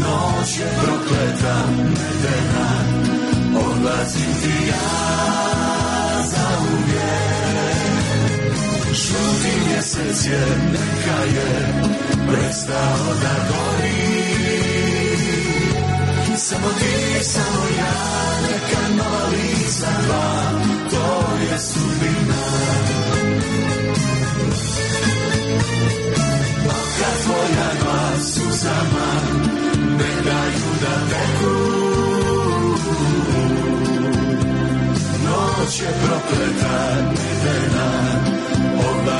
Noć je prokleta, medena, odlazim ti ja za uvijek Žuti mjesec je, neka je, prestao da gori samo ti, samo ja, neka nova lica dva, to je sudbina. Oka tvoja dva suzama, ne daju da teku. Noć je prokleta, medena,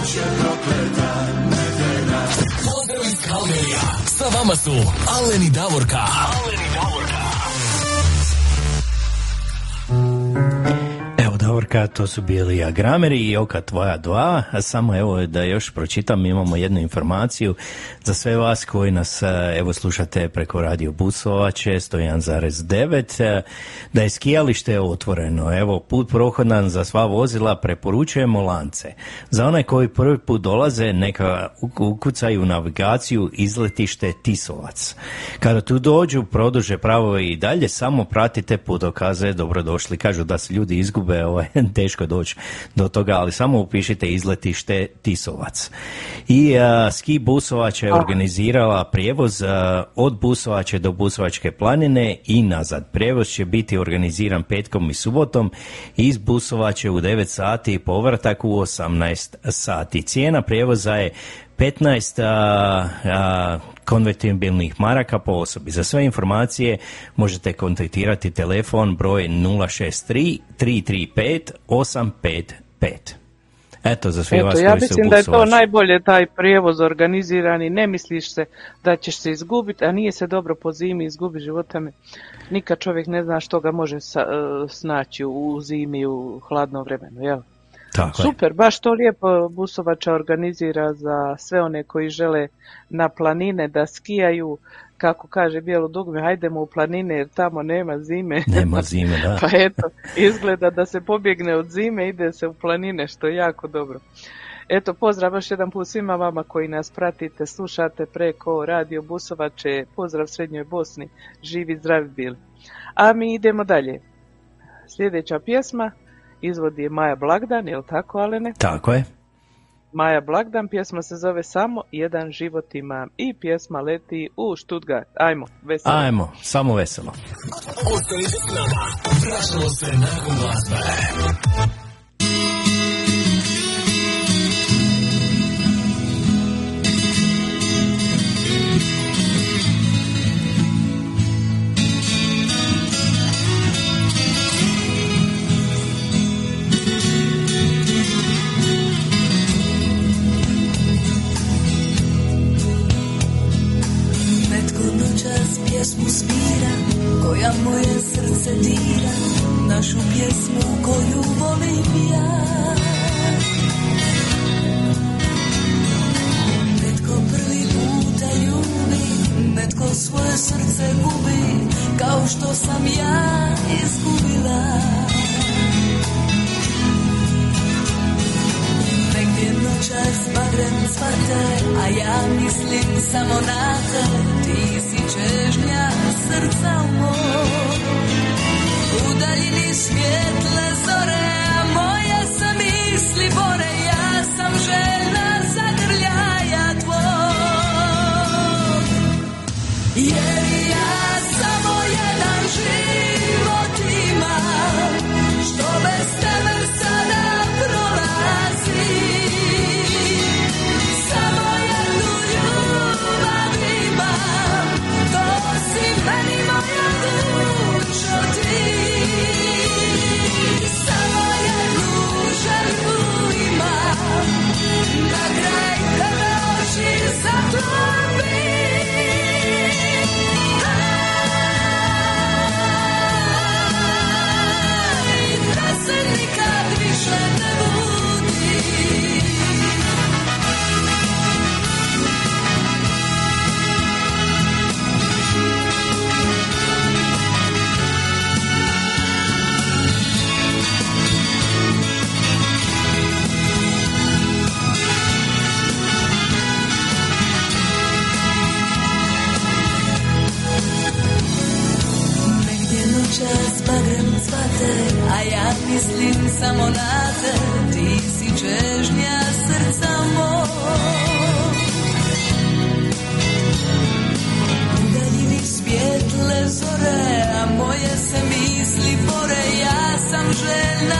Noć je prokleta, medena Pozdrav iz Kalgerija. Sa vama su Alen i Davorka. Alen Davorka, to su bili agrameri i oka tvoja dva, a samo evo da još pročitam, imamo jednu informaciju za sve vas koji nas e, evo slušate preko radio Busovače 101.9, e, da je skijalište otvoreno, evo put prohodan za sva vozila, preporučujemo lance. Za one koji prvi put dolaze, neka ukucaju navigaciju izletište Tisovac. Kada tu dođu, produže pravo i dalje, samo pratite putokaze, dobrodošli. Kažu da se ljudi izgube, ovaj, teško doći do toga, ali samo upišite izletište Tisovac. I a, ski Busovač je organizirala prijevoz a, od Busovače do Busovačke planine i nazad. Prijevoz će biti organiziran petkom i subotom iz Busovače u 9 sati i povratak u 18 sati. Cijena prijevoza je 15 a, a, konvertibilnih maraka po osobi. Za sve informacije možete kontaktirati telefon broj 063 335 855. Eto, za sve Eto, vas ja koji mislim da je to najbolje taj prijevoz organizirani, ne misliš se da ćeš se izgubiti, a nije se dobro po zimi izgubi života me. Nikad čovjek ne zna što ga može sa, e, snaći u zimi, u hladnom vremenu, jel? Tako je. Super, baš to lijepo Busovača organizira za sve one koji žele na planine da skijaju, kako kaže bijelo dugme, hajdemo u planine jer tamo nema zime. Nema zime, da. pa eto, izgleda da se pobjegne od zime, ide se u planine, što je jako dobro. Eto, pozdrav još jedan put svima vama koji nas pratite, slušate preko Radio Busovače, pozdrav Srednjoj Bosni, živi zdravi bili. A mi idemo dalje. Sljedeća pjesma izvodi je Maja Blagdan, jel tako Alene? Tako je. Maja Blagdan, pjesma se zove Samo jedan život imam i pjesma leti u Stuttgart. Ajmo, veselo. Ajmo, samo veselo. Ostanite s nama, vraćamo se nakon glazbe. Pjesmu svira Koja moje srce dira Našu pjesmu koju volim ja. Netko prvi puta ljubi Netko svoje srce gubi Kao što sam ja izgubila Noćas barem cvate, a ja mislim samo na te, ti si čežnja srca moj. U daljini svjetle zore, a moje se misli bore, Negdje noćas bagrem cvate, a ja mislim samo na te, ti si čežnja srca moj. Svjetle zore, a moje se misli bore, ja sam željna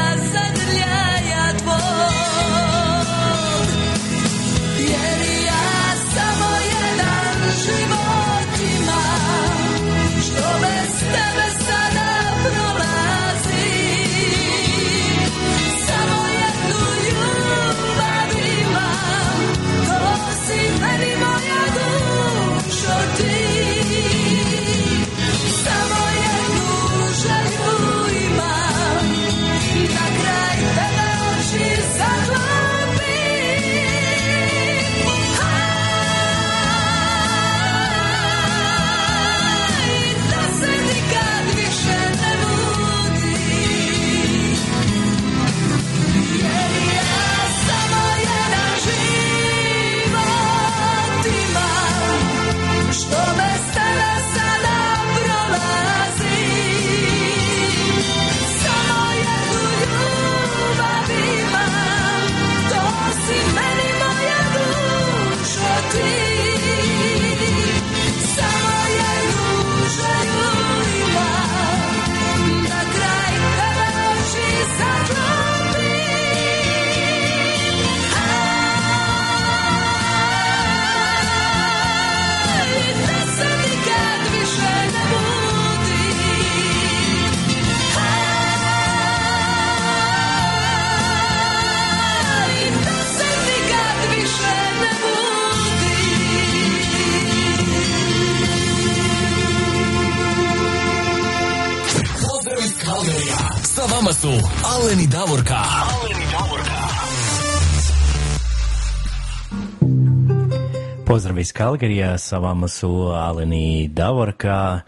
iz Kalgarija, sa vama su Aleni Davorka.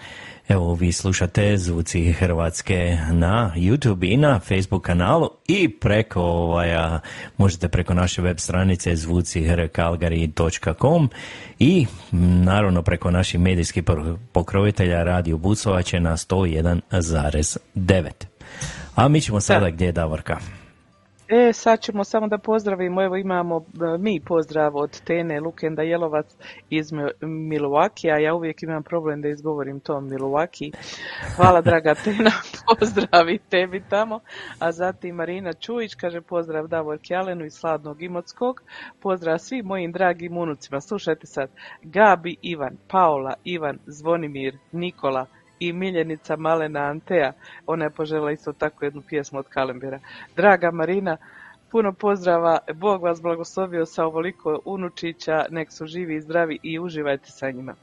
Evo, vi slušate Zvuci Hrvatske na YouTube i na Facebook kanalu i preko ovaja, možete preko naše web stranice zvucihrkalgari.com i naravno preko naših medijskih pokrovitelja Radio Bucovače na 101,9. A mi ćemo sada gdje je Davorka? E, sad ćemo samo da pozdravimo, evo imamo e, mi pozdrav od Tene Lukenda Jelovac iz Milwaukee, a ja uvijek imam problem da izgovorim to Milwaukee. Hvala draga Tena, pozdrav i tebi tamo. A zatim Marina Čujić kaže pozdrav Davor Kjalenu iz Sladnog Imotskog, pozdrav svim mojim dragim unucima. Slušajte sad, Gabi, Ivan, Paola, Ivan, Zvonimir, Nikola, i miljenica Malena Anteja. Ona je požela isto tako jednu pjesmu od Kalembera. Draga Marina, puno pozdrava, Bog vas blagoslovio sa ovoliko unučića, nek su živi i zdravi i uživajte sa njima.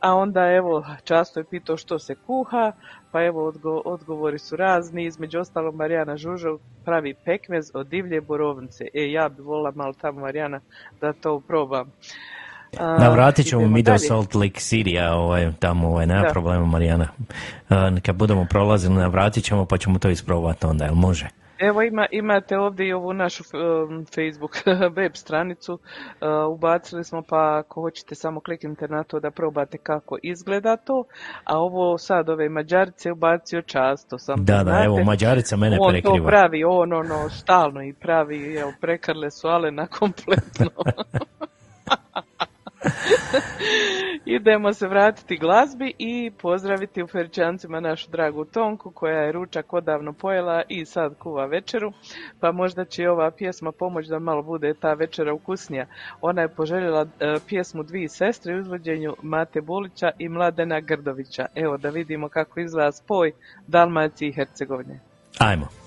A onda evo, často je pitao što se kuha, pa evo odgovori su razni, između ostalog Marijana Žužov pravi pekmez od divlje borovnice. E, ja bi volila malo tamo Marijana da to probam. Navratit ćemo mi do Salt Lake City, a ovaj, tamo ovaj, nema problema Marijana. kad budemo prolazili, navratit ćemo pa ćemo to isprobati onda, jel može? Evo ima, imate ovdje i ovu našu um, Facebook web stranicu, uh, ubacili smo pa ako hoćete samo kliknite na to da probate kako izgleda to, a ovo sad ove Mađarice ubacio často sam. Da, da, evo Mađarica mene on prekriva. On to pravi, on ono stalno i pravi, evo prekarle su ale na kompletno. Idemo se vratiti glazbi i pozdraviti u Feričancima našu dragu Tonku koja je ručak odavno pojela i sad kuva večeru, pa možda će ova pjesma pomoći da malo bude ta večera ukusnija. Ona je poželjela e, pjesmu Dvi sestre u izvođenju Mate Bulića i Mladena Grdovića. Evo da vidimo kako izgleda spoj Dalmacije i Hercegovine. Ajmo.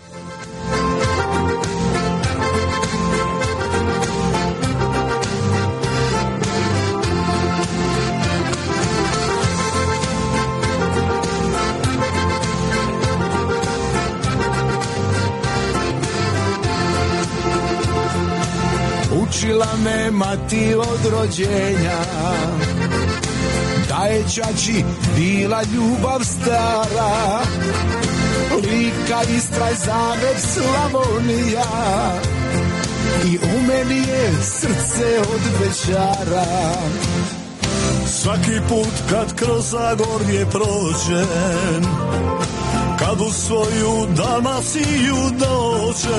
Učila me mati od rođenja. Da je čači bila ljubav stara. Lika, Istra, Zagreb, Slavonija. I u meni je srce od večara. Svaki put kad kroz Zagorje prođem Kad u svoju Dalmaciju dođem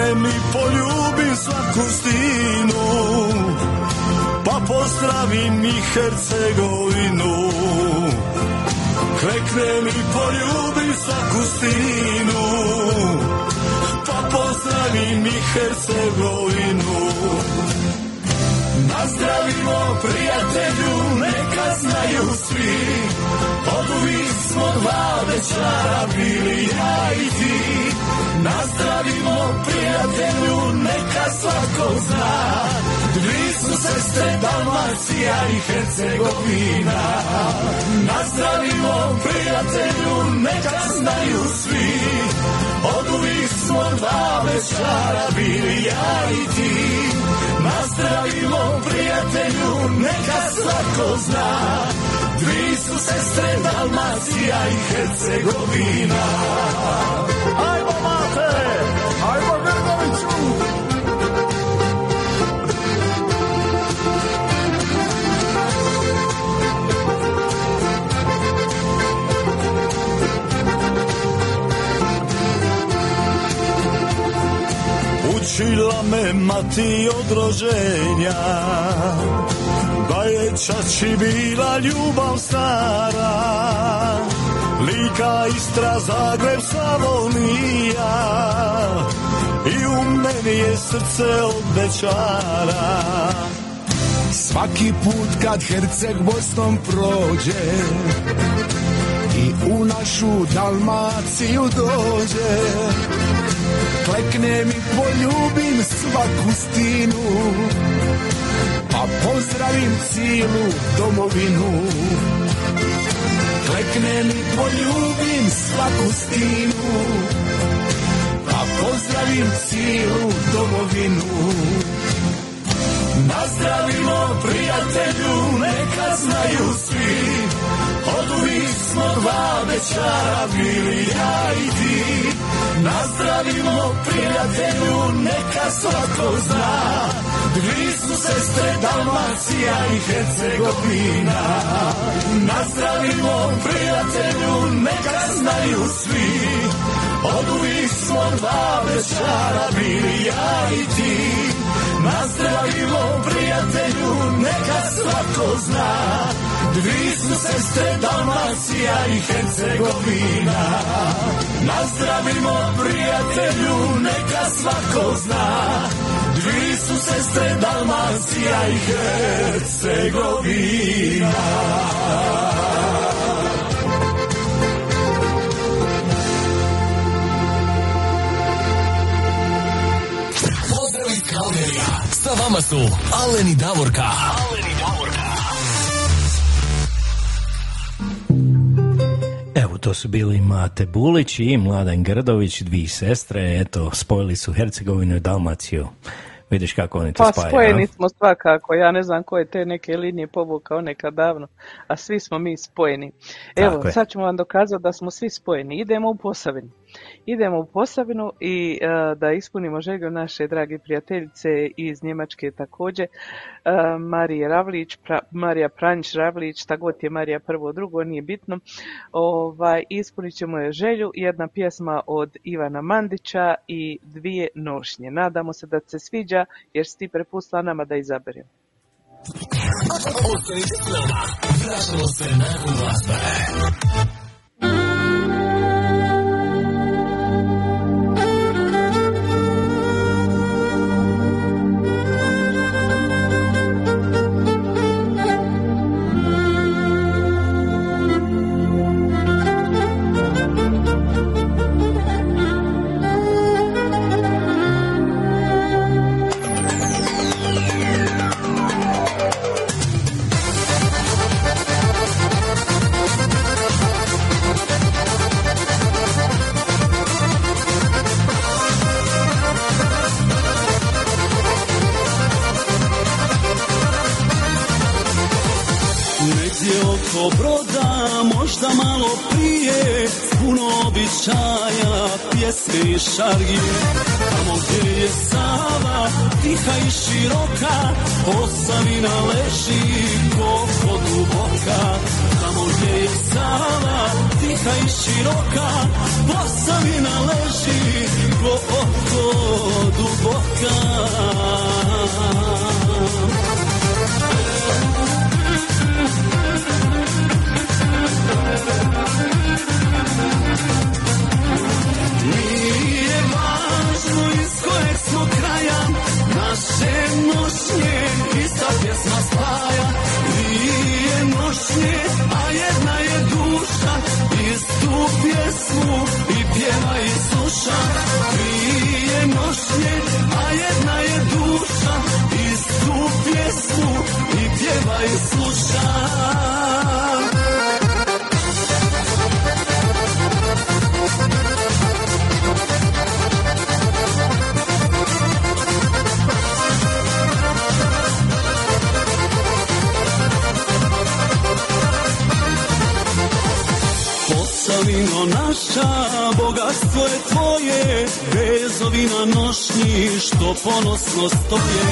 Kleknem i poljubim svaku stinu Pa pozdravim i Hercegovinu. Kleknem i poljubim svaku stinu Pa pozdravim i Hercegovinu. Nazdravimo prijatelju, neka znaju svi Od uvijek smo dva večara bili ja i ti Nazdravimo prijatelju, neka svako zna. Dvi su sestre Dalmacija i Hercegovina. Nazdravimo prijatelju, neka znaju svi. Od uvijek smo dva večara bili ja i ti. Nazdravimo prijatelju, neka svako zna Dvi su sestre Dalmacija i Hercegovina. Ajmo mate, ajmo Grgoviću! Učila me mati od rođenja Da je čači bila ljubav stara Lika, Istra, Zagreb, Slavonija I u meni je srce od večara Svaki put kad Herceg Bosnom prođe I u našu Dalmaciju dođe Kleknem i poljubim svaku stinu Pa pozdravim cijelu domovinu kleknem i poljubim svaku stinu, pa pozdravim cijelu domovinu. Nazdravimo prijatelju, neka znaju svi, od uvijek smo dva večara bili ja i ti. Nazdravimo prijatelju, neka svako zna, dvi su sestre Dalmacija i Hercegovina. Nazdravimo prijatelju, neka znaju svi, od uvijek smo dva večara bili ja i ti. Nazdravimo prijatelju, neka svako zna, dvi su sestre Dalmacija i Hercegovina. Nazdravimo prijatelju, neka svako zna, dvi su sestre Dalmacija i Hercegovina. Sa vama su Alen i Davorka. Alen to su bili Mate Bulić i Mladen Grdović, dvi sestre, eto, spojili su Hercegovinu i Dalmaciju. Vidiš kako oni to Pa spajaju. spojeni a? smo svakako, ja ne znam ko je te neke linije povukao nekad davno, a svi smo mi spojeni. Evo, sad ćemo vam dokazati da smo svi spojeni. Idemo u Posavinu. Idemo u Posavinu i e, da ispunimo želju naše drage prijateljice iz Njemačke također, e, Marije Ravlić, pra, Marija Pranjić Ravlić, ta god je Marija prvo, drugo, nije bitno. Ovaj, ispunit ćemo je želju, jedna pjesma od Ivana Mandića i dvije nošnje. Nadamo se da se sviđa jer si ti prepustila nama da izaberemo. I šargije. Tamo gdje je Sava, tiha i široka, Posavina leži, koliko duboka. Tamo je Sava, tiha i široka, Posavina leži, koliko duboka. Nije naše nošnje ista pjesma spaja. Dvije nošnje, a jedna je duša, istu pjesmu i pjeva i sluša. Dvije nošnje, a jedna je duša, istu pjesmu i pjeva i sluša. Naša, bogatstvo je tvoje, bezovi na nošnji što ponosno stoje.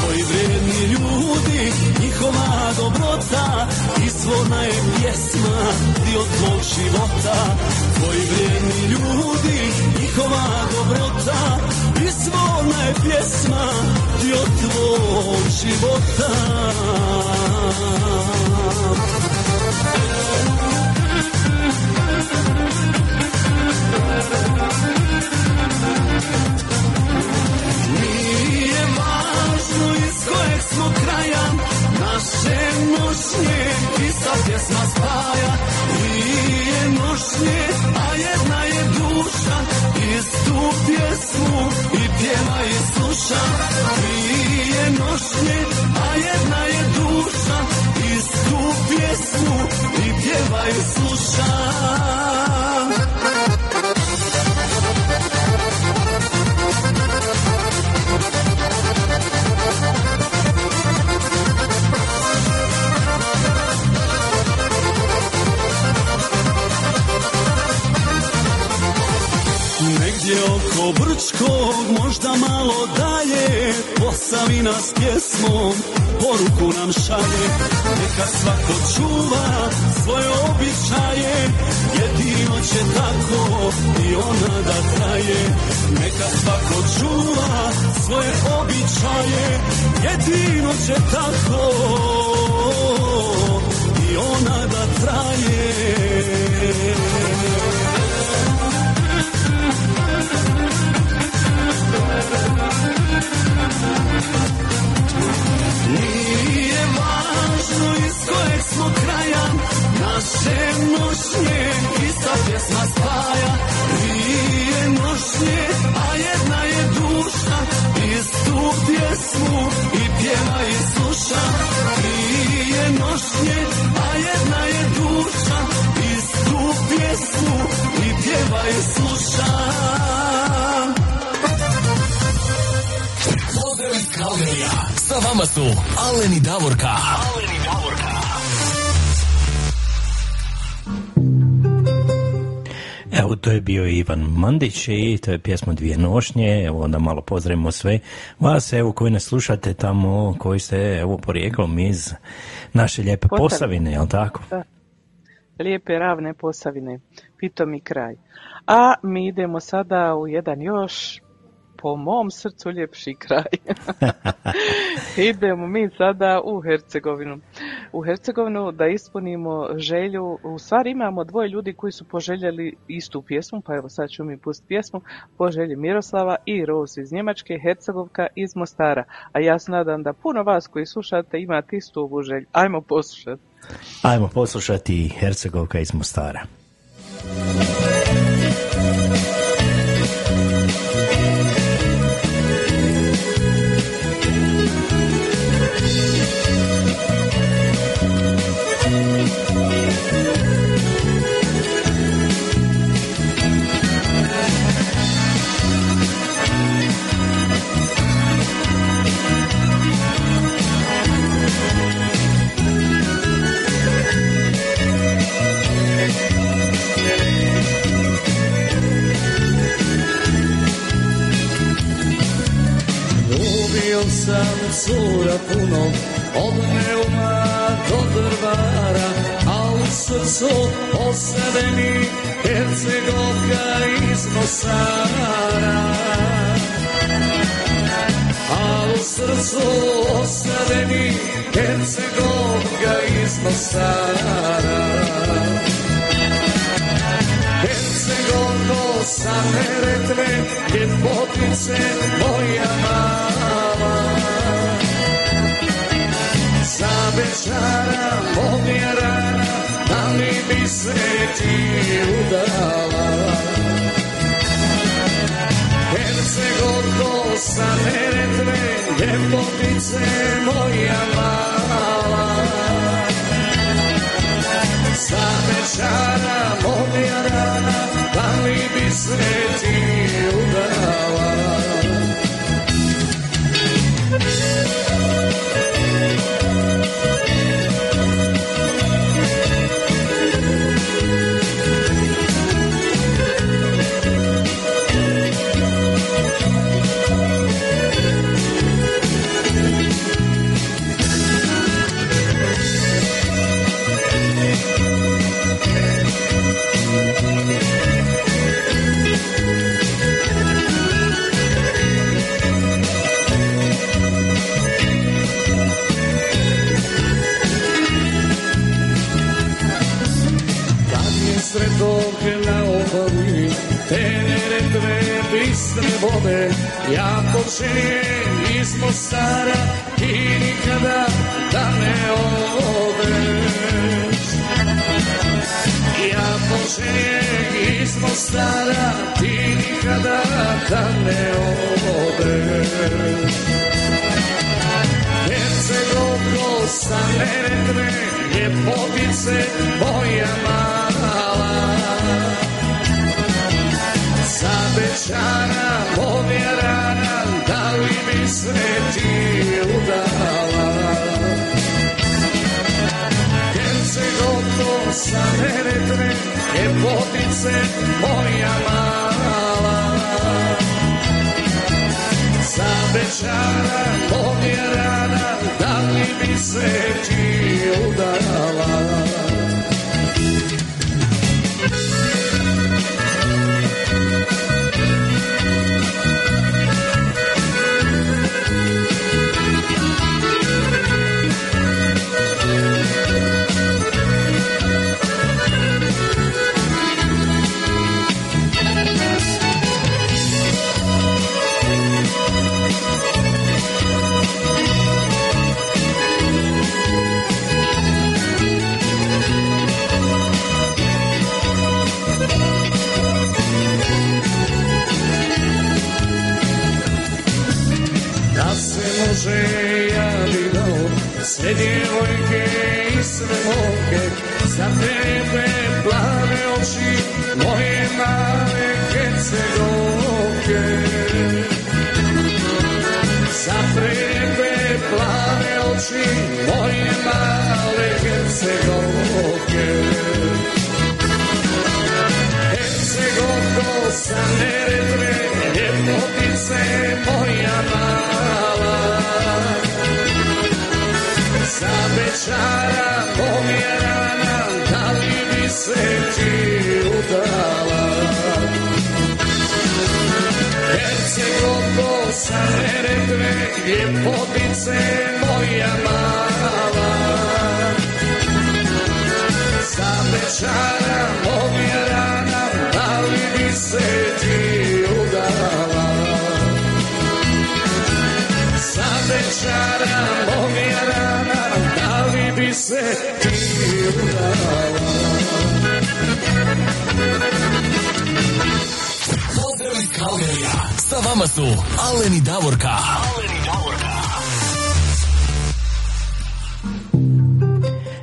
Tvoji vrijedni ljudi, njihova dobrota, izvorna je pjesma, dio tvog života. Tvoji vrijedni ljudi, njihova dobrota, izvorna je pjesma, dio tvog života. Kraja, naše nošnje ista pjesma spaja. A jedna je duša, istu pjesmu i pjeva i sluša. Dvije nošnje, a jedna je duša, istu pjesmu i pjeva i sluša. Brčkog možda malo dalje. Posavina s pjesmom poruku nam šalje. Neka svako čuva svoje običaje. Jedino će tako i ona da traje. Neka svako čuva svoje običaje. Jedino će tako Naše nošnje ista pjesma spaja. Dvije nošnje, a jedna je duša. Istu pjesmu i pjeva i sluša. Dvije nošnje, a jedna je duša. Istu pjesmu i pjeva i sluša. Pozdrav iz Kalgarija. Sa vama su Alen i Davorka. Alen to je bio Ivan Mandić i to je pjesma Dvije nošnje. Evo, onda malo pozdravimo sve vas, evo, koji nas slušate tamo, koji ste, evo, porijeklom iz naše lijepe Posavine. Posavine, jel tako? Da. Lijepe ravne posavine, pitomi kraj. A mi idemo sada u jedan još po mom srcu ljepši kraj. idemo mi sada u Hercegovinu. U Hercegovinu da ispunimo želju, u stvari imamo dvoje ljudi koji su poželjeli istu pjesmu, pa evo sad ću mi pustiti pjesmu, po želji Miroslava i Rose iz Njemačke, Hercegovka iz Mostara. A ja se nadam da puno vas koji slušate imate istu ovu želju. Ajmo poslušati. Ajmo poslušati Hercegovka iz Mostara. Ljubio puno Od Neuma do Drvara A u srcu osadeni Hercegovka iz Mosara A u srcu osadeni Hercegovka iz Mosara Hercegovko sa Neretve, ljepotice moja. Bečara, rana, da mi bi se ti udala. Hercegovko sa Neretve, ljepotice moja mala. Sa Bečara, moja rana, da li bi se ti udala? Je sredok na obali, tenere dve bistre vode, ja počinjem iz Mostara i nikada da ne odeš. Ja počinjem iz Mostara, ti nikada da ne odeš. Hercegovko sa Neretve, ljepotice moja mala. Sa Bečara, moja rana, da li bi se ti udala? Hercegovko sa Neretve, ljepotice moja mala. bećara mog je rana, da li bi se ti udala? Sve djevojke i sve moke Za tebe plave oči moje male Hercegovke Za tebe plave oči moje male Hercegovke Hercegovko sa Neretve, ljepotice moja mala. Sa večara pomjerana, da li bi se ti udala? Hercegovko sa Neretve, ljepotice moja mala. Sa večara pomjerana, da li bi se ti udala? Sa večara pomjerana, Pozdrav iz. Sa vama su Aleni Davorka.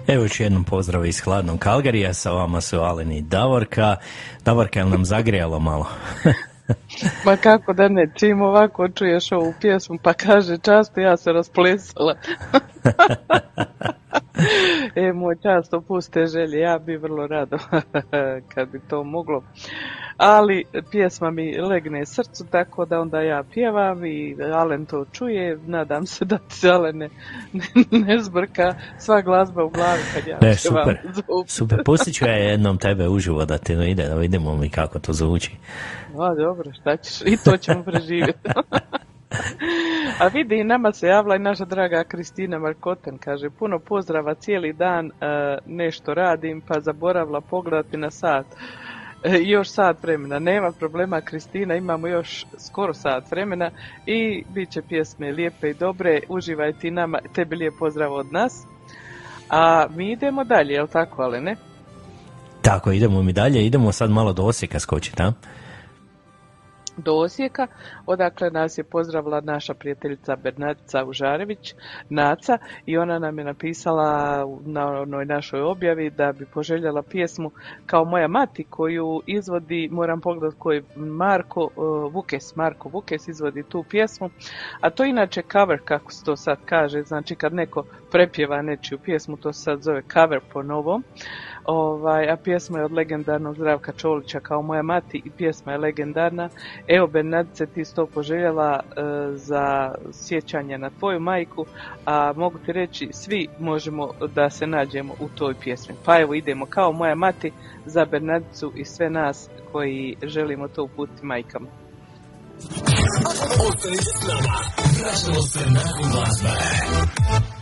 Evo još jednom pozdrav iz hladnog Kalgarija, sa vama su Aleni i Davorka. Davorka, je nam zagrijalo malo? Ma kako da ne, čim ovako čuješ ovu pjesmu pa kaže často ja se rasplesala. e, moj čast opuste želje, ja bi vrlo rado kad bi to moglo. Ali pjesma mi legne srcu, tako da onda ja pjevam i Alen to čuje. Nadam se da ti se Alen ne, ne zbrka sva glazba u glavi kad ja Ne, pjevam. super, super. Pustit ću ja jednom tebe uživo da ti ide, da vidimo mi kako to zvuči. A, dobro, šta ćeš, i to ćemo preživjeti. A vidi, i nama se javila i naša draga Kristina Markoten, kaže, puno pozdrava, cijeli dan e, nešto radim, pa zaboravila pogledati na sat. E, još sat vremena, nema problema Kristina, imamo još skoro sat vremena i bit će pjesme lijepe i dobre, uživaj ti nama, tebi lijep pozdrav od nas. A mi idemo dalje, jel tako, ali ne? Tako, idemo mi dalje, idemo sad malo do Osijeka skočiti, a? Do Osijeka, odakle nas je pozdravila naša prijateljica Bernatica Užarević, Naca, i ona nam je napisala na onoj našoj objavi da bi poželjela pjesmu kao moja mati koju izvodi, moram pogledati koji Marko uh, Vukes, Marko Vukes izvodi tu pjesmu, a to inače cover kako se to sad kaže, znači kad neko prepjeva nečiju pjesmu, to se sad zove cover po novom. Ovaj, a pjesma je od legendarnog Zdravka Čolića kao moja mati i pjesma je legendarna. Evo Bernadice ti si to poželjela e, za sjećanje na tvoju majku, a mogu ti reći svi možemo da se nađemo u toj pjesmi. Pa evo idemo kao moja mati za Bernadicu i sve nas koji želimo to uputiti majkama. Ostanite s nama. Vraćamo se nakon glazbe.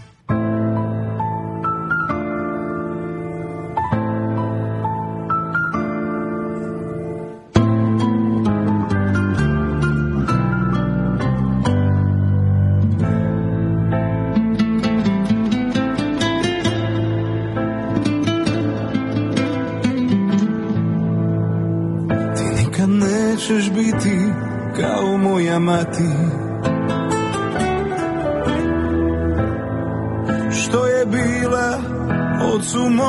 Nećeš biti kao moja mati. Što je bila ocu mom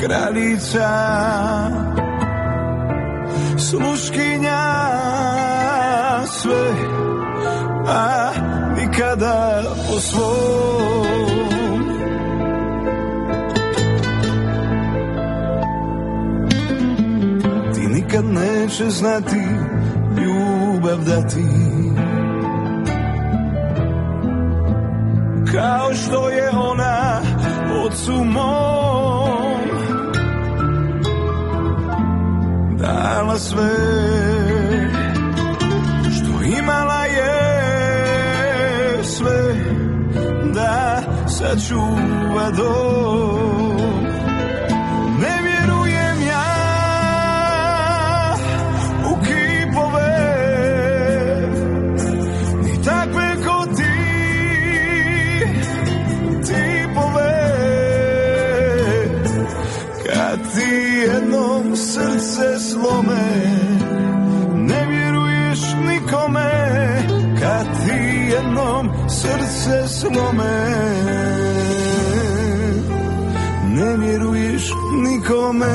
Kraljica Sluškinja sve A nikada po svom nikad neće znati ljubav dati Kao što je ona ocu mom Dala sve što imala je sve Da sačuva dom srce slome Ne vjeruješ nikome.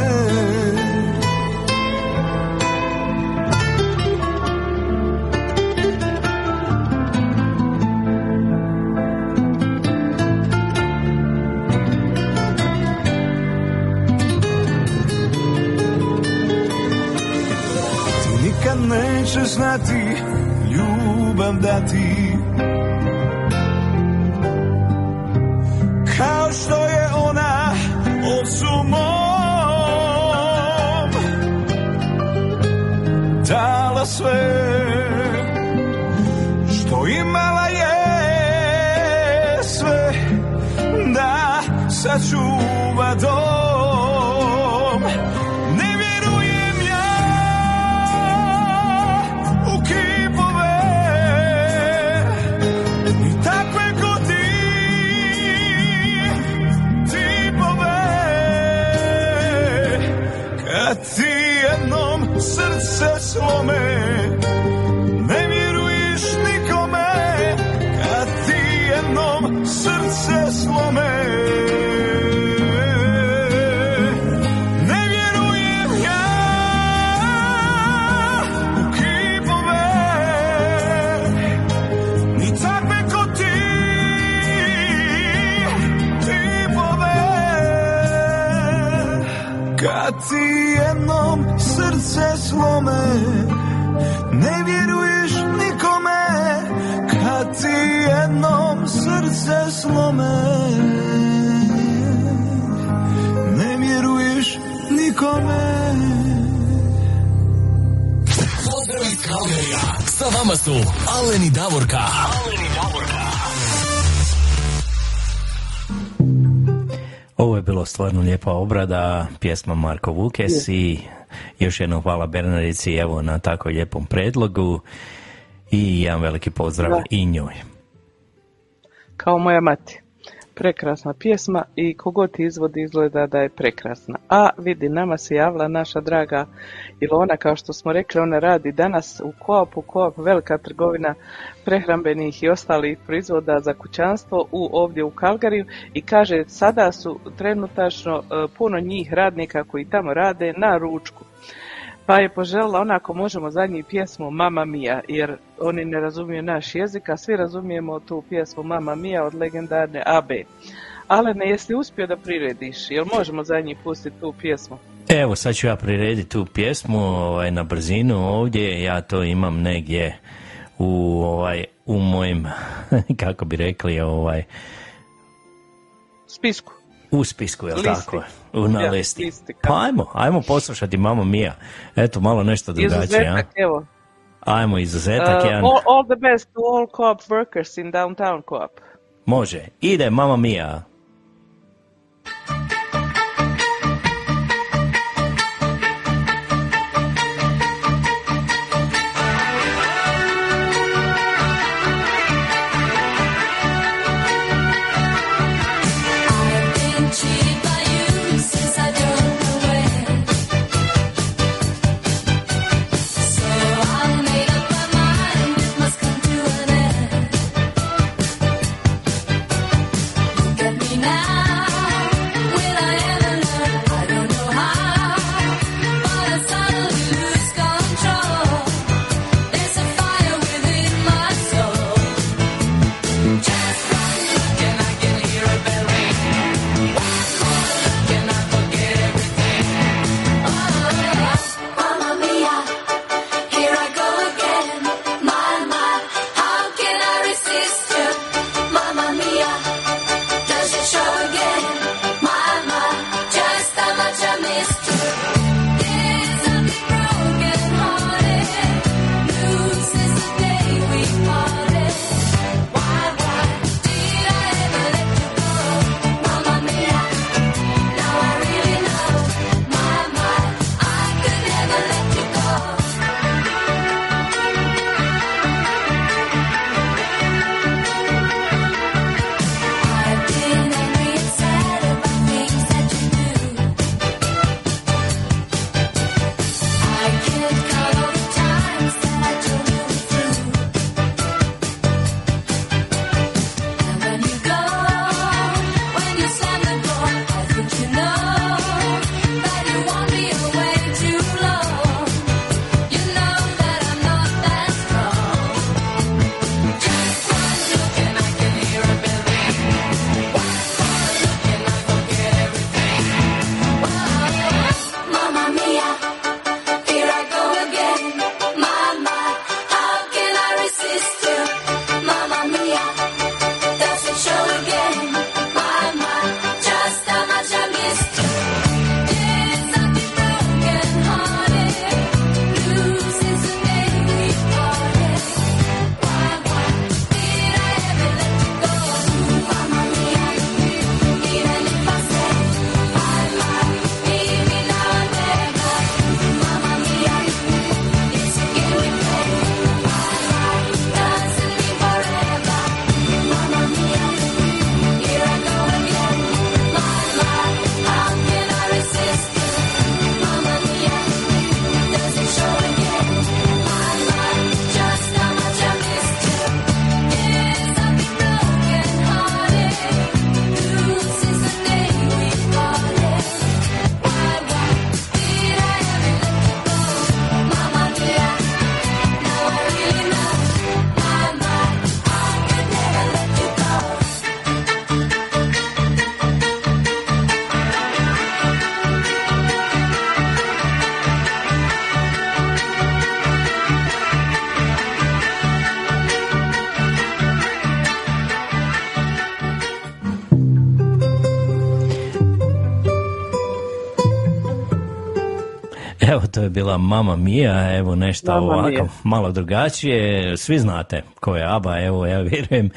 Ti nikad nećeš znati ljubav dati sačuva stvarno lijepa obrada, pjesma Marko Vukes i još jednom hvala Bernardici evo na tako lijepom predlogu i jedan veliki pozdrav Da. i njoj. Kao moja mati. Prekrasna pjesma i kogod ti izvodi izgleda da je prekrasna. A vidi, nama se javila naša draga Ilona, kao što smo rekli, ona radi danas u Coop, u Coop, velika trgovina prehrambenih i ostalih proizvoda za kućanstvo u, ovdje u Kalgariju i kaže sada su trenutačno e, puno njih radnika koji tamo rade na ručku. Pa je poželjela onako možemo zadnji pjesmu Mama Mia, jer oni ne razumiju naš jezik, a svi razumijemo tu pjesmu Mama Mia od legendarne AB. Ale ne, jesi uspio da prirediš? Jel možemo zadnji pustiti tu pjesmu? Evo sad ću ja prirediti tu pjesmu ovaj, na brzinu ovdje, ja to imam negdje u, ovaj, u mojim, kako bi rekli, ovaj, Spisku. u spisku, jel Listi. tako? U, na Ja, listi. Pa ajmo, ajmo poslušati Mama Mia. Eto, malo nešto drugačije? Izuzetak, evo. Ajmo, izuzetak Uh, jedan. all, all the best to all co-op workers in downtown co-op. Može. Ide Mama Mia. Bila Mama Mia, evo nešto Mamma ovako Mia. malo drugačije. Svi znate ko je ABBA, evo ja vjerujem,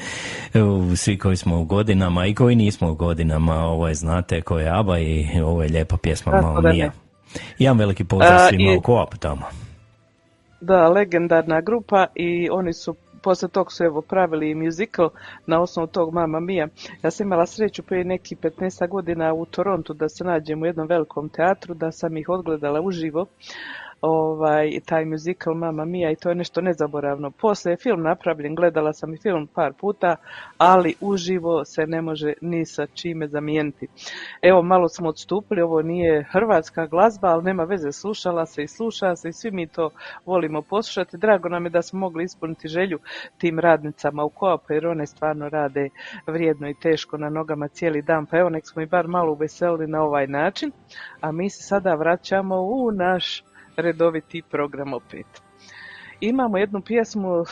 evo, svi koji smo u godinama i koji nismo u godinama, ovo je znate ko je ABBA i ovo je lijepa pjesma Mama da ne. Mia. Jedan veliki pozdrav svima i- u Koopu tamo. Da, legendarna grupa i oni su poslije tog su evo pravili i musical na osnovu tog Mama Mia. Ja sam imala sreću prije nekih 15 godina u Torontu da se nađem u jednom velikom teatru, da sam ih odgledala uživo ovaj, taj musical Mama Mia i to je nešto nezaboravno. Poslije je film napravljen, gledala sam i film par puta, ali uživo se ne može ni sa čime zamijeniti. Evo, malo smo odstupili, ovo nije hrvatska glazba, ali nema veze, slušala se i sluša se i svi mi to volimo poslušati. Drago nam je da smo mogli ispuniti želju tim radnicama u Koopu, jer one stvarno rade vrijedno i teško na nogama cijeli dan, pa evo nek smo i bar malo uveselili na ovaj način, a mi se sada vraćamo u naš redoviti program opet. Imamo jednu pjesmu eh,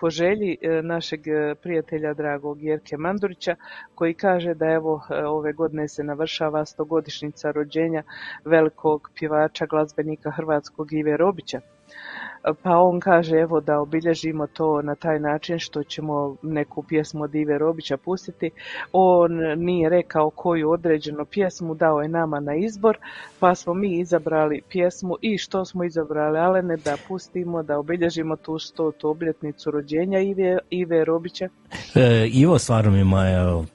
po želji eh, našeg eh, prijatelja dragog Jerke Mandurića koji kaže da evo ove godine se navršava stogodišnjica rođenja velikog pjevača glazbenika hrvatskog Ive Robića. Pa on kaže evo da obilježimo to na taj način što ćemo neku pjesmu od Ive Robića pustiti. On nije rekao koju određenu pjesmu, dao je nama na izbor, pa smo mi izabrali pjesmu i što smo izabrali, ale ne da pustimo, da obilježimo tu stotu obljetnicu rođenja Ive, Ive Robića. E, Ivo stvarno ima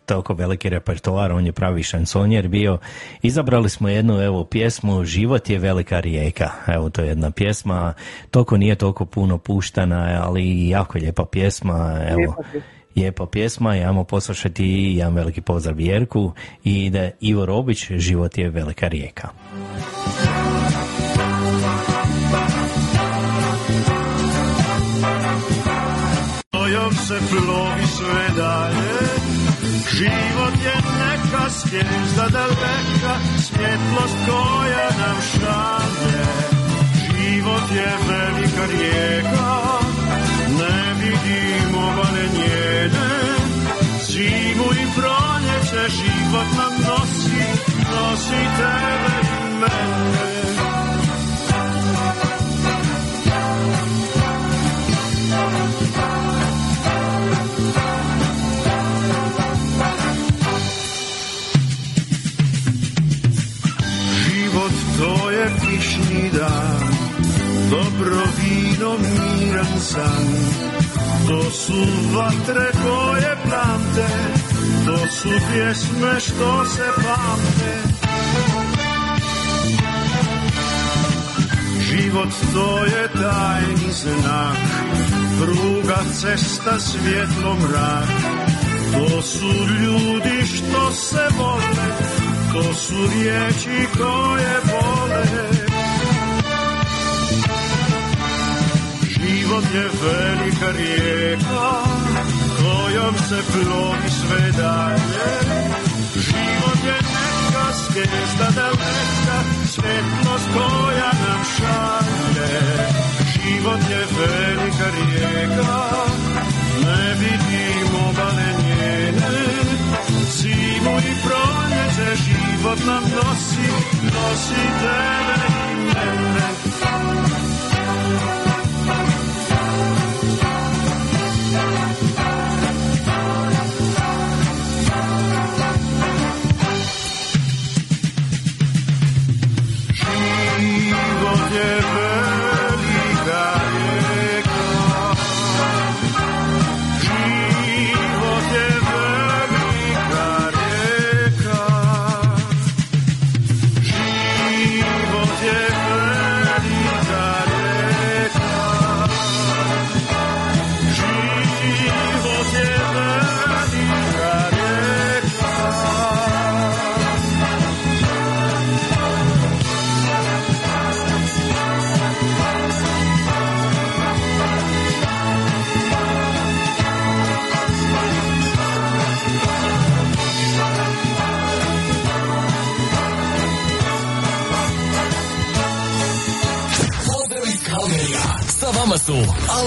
toliko veliki repertoar, on je pravi šansonjer bio. Izabrali smo jednu evo pjesmu Život je velika rijeka. Evo to je jedna pjesma, toliko nije toliko puno puštana, ali jako lijepa pjesma. Evo, Lijepa pjesma. i ajmo poslušati i jedan veliki pozdrav Jerku i da Ivo Robić, Život je velika rijeka. kojom se plovi sve dalje Život je neka zvijezda daleka Svjetlost koja nam šalje Život je velika rijeka Ne vidimo obale njene. Zimu i proljeće život nam nosi Nosi tebe i mene. Život to je kišni dan, dobro vino, miran san. To su vatre koje plamte, to su pjesme što se pamte. Život to je tajni znak, pruga, cesta, svjetlo, mrak. To su ljudi što se vole, to su riječi koje vole. Život je velika rijeka, kojom se plovi sve. Život je neka zvijezda daleka, svjetlost koja nam šalje. Život je velika rijeka, ne vidimo obale njene. I proljeće život nam nosi, nosi tebe.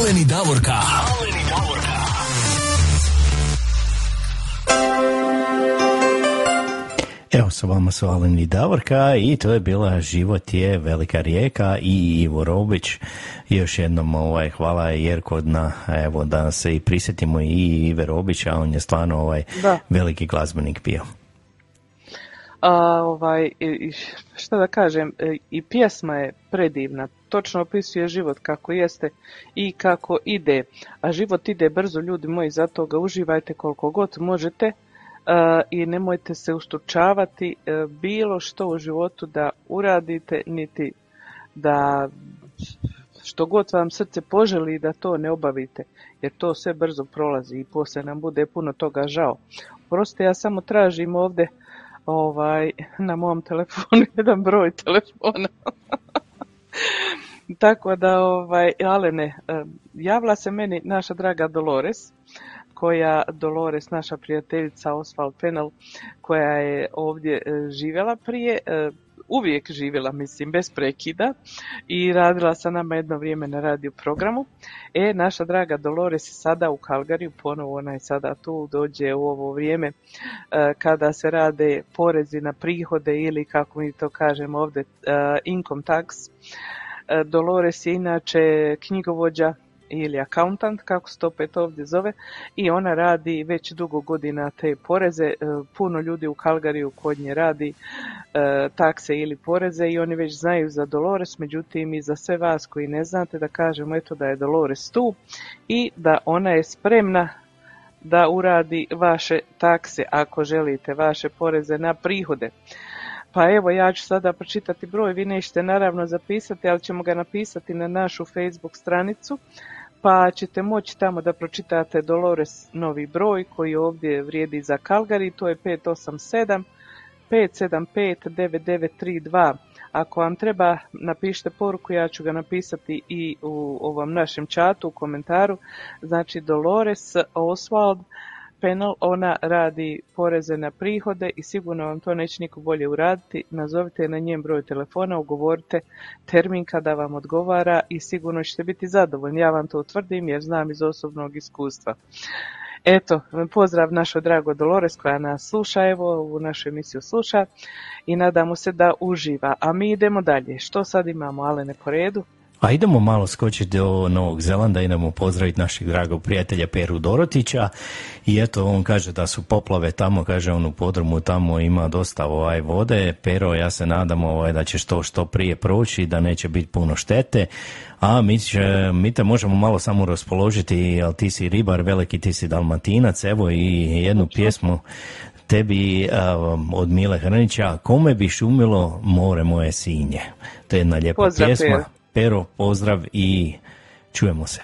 Alen i Davorka. Alen i Davorka. Evo, sa vama su Alen i Davorka i to je bila Život je velika rijeka i Ivo Robić. Još jednom ovaj, hvala Jerko na, evo, da se i prisjetimo i Ive Robića, on je stvarno ovaj, Da. veliki glazbenik bio. A, ovaj, i- i šta da kažem, e, i pjesma je predivna, točno opisuje život kako jeste i kako ide, a život ide brzo ljudi moji, zato ga uživajte koliko god možete a, i nemojte se ustručavati e, bilo što u životu da uradite, niti da što god vam srce poželi da to ne obavite, jer to sve brzo prolazi i poslije nam bude puno toga žao. Proste, ja samo tražim ovdje ovaj, na mom telefonu jedan broj telefona. Tako da, ovaj, Alene, javila se meni naša draga Dolores, koja, Dolores, naša prijateljica Oswald Penel, koja je ovdje eh, živjela prije, eh, uvijek živjela, mislim, bez prekida i radila sa nama jedno vrijeme na radio programu. E, naša draga Dolores je sada u Kalgariju, ponovo ona je sada tu, dođe u ovo vrijeme e, kada se rade porezi na prihode ili kako mi to kažemo ovdje e, income tax. E, Dolores je inače knjigovođa ili accountant, kako se to opet ovdje zove, i ona radi već dugo godina te poreze. E, Puno ljudi u Kalgariju kod nje radi e, takse ili poreze i oni već znaju za Dolores, međutim i za sve vas koji ne znate da kažemo eto da je Dolores tu i da ona je spremna da uradi vaše takse ako želite, vaše poreze na prihode. Pa evo ja ću sada pročitati broj, vi nećete naravno zapisati, ali ćemo ga napisati na našu Facebook stranicu, pa ćete moći tamo da pročitate Dolores novi broj koji ovdje vrijedi za Calgary, to je 587 575 9932. Ako vam treba, napišite poruku, ja ću ga napisati i u ovom našem čatu, u komentaru. Znači Dolores Oswald Penal, ona radi poreze na prihode i sigurno vam to neće niko bolje uraditi. Nazovite na njen broj telefona, ugovorite termin kada vam odgovara i sigurno ćete biti zadovoljni. Ja vam to utvrdim jer znam iz osobnog iskustva. Eto, pozdrav našoj drago Dolores koja nas sluša, evo u našu emisiju sluša i nadamo se da uživa. A mi idemo dalje. Što sad imamo, Alene, po redu? A idemo malo skočiti do Novog Zelanda, idemo pozdraviti našeg dragog prijatelja Peru Dorotića i eto on kaže da su poplave tamo, kaže on u podrumu tamo ima dosta ovaj vode, Pero ja se nadam ovaj, da će što što prije proći, da neće biti puno štete, a mi, će, mi te možemo malo samo raspoložiti, jer ti si ribar, veliki ti si dalmatinac, evo i jednu pjesmu tebi um, od Mile Hrnića, kome bi šumilo more moje sinje. To je jedna lijepa Pozdrav, pjesma. Pero. Pero, pozdrav i čujemo se.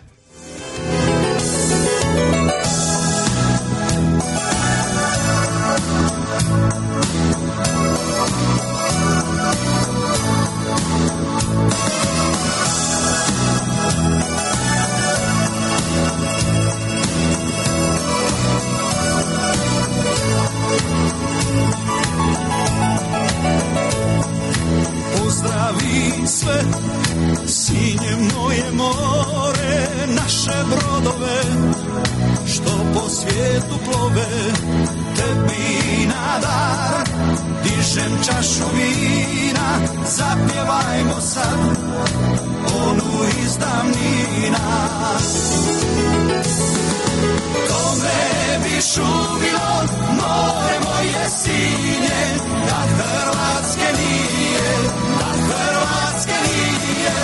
Plove, tebi na dar dižem čašu vina, zapjevajmo sad onu iz davnina. Kome bi šumilo more moje sinje, da Hrvatske nije, da Hrvatske nije.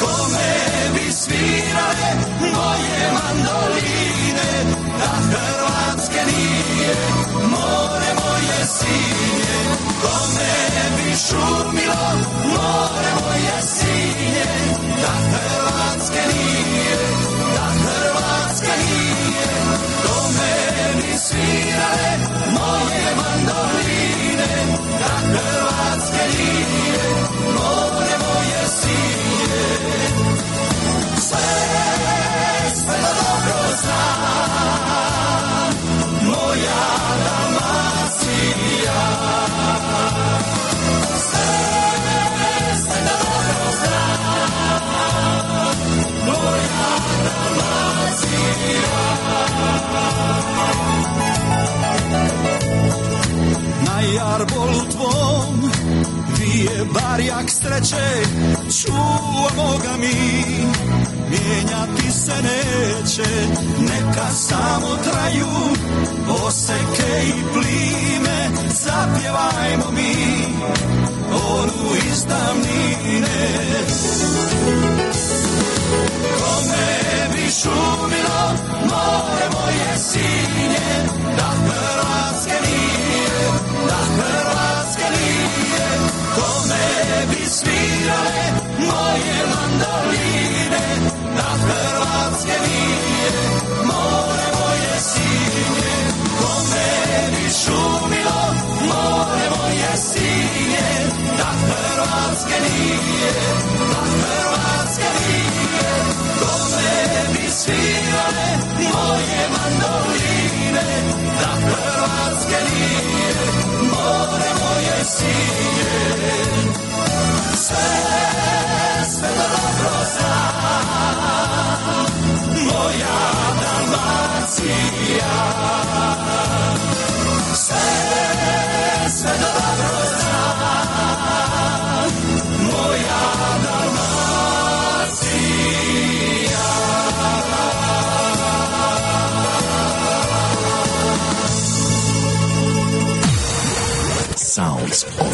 Kome bi svirale moje mandoline, moje sinje. Neće Čuvamo ga mi Mijenjati se neće. Neka samo traju Oseke i plime Zapjevajmo mi Onu iz davnine Kome bi šumilo More moje sinje Da Hrvatske nije Da Kome bi svirale Moje mandoline Da Hrvatske nije More moje sinje Kome bi šumilo More moje sinje Da Hrvatske nije Da Hrvatske nije. Kome bi svirale More moje sinje Sve, sve dobro znam Moja Dalmacija sve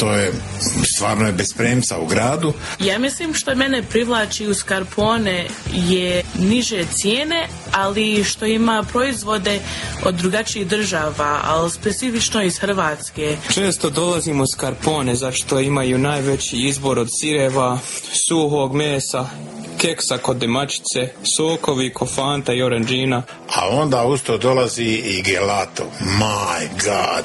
To je stvarno je bez premca u gradu. Ja mislim što mene privlači u Skarpone je niže cijene, ali što ima proizvode od drugačijih država, ali specifično iz Hrvatske. Često dolazimo s Karpone zašto imaju najveći izbor od sireva, suhog mesa, keksa kod demačice, sokovi, kofanta i oranđina. A onda uz to dolazi i gelato. My God!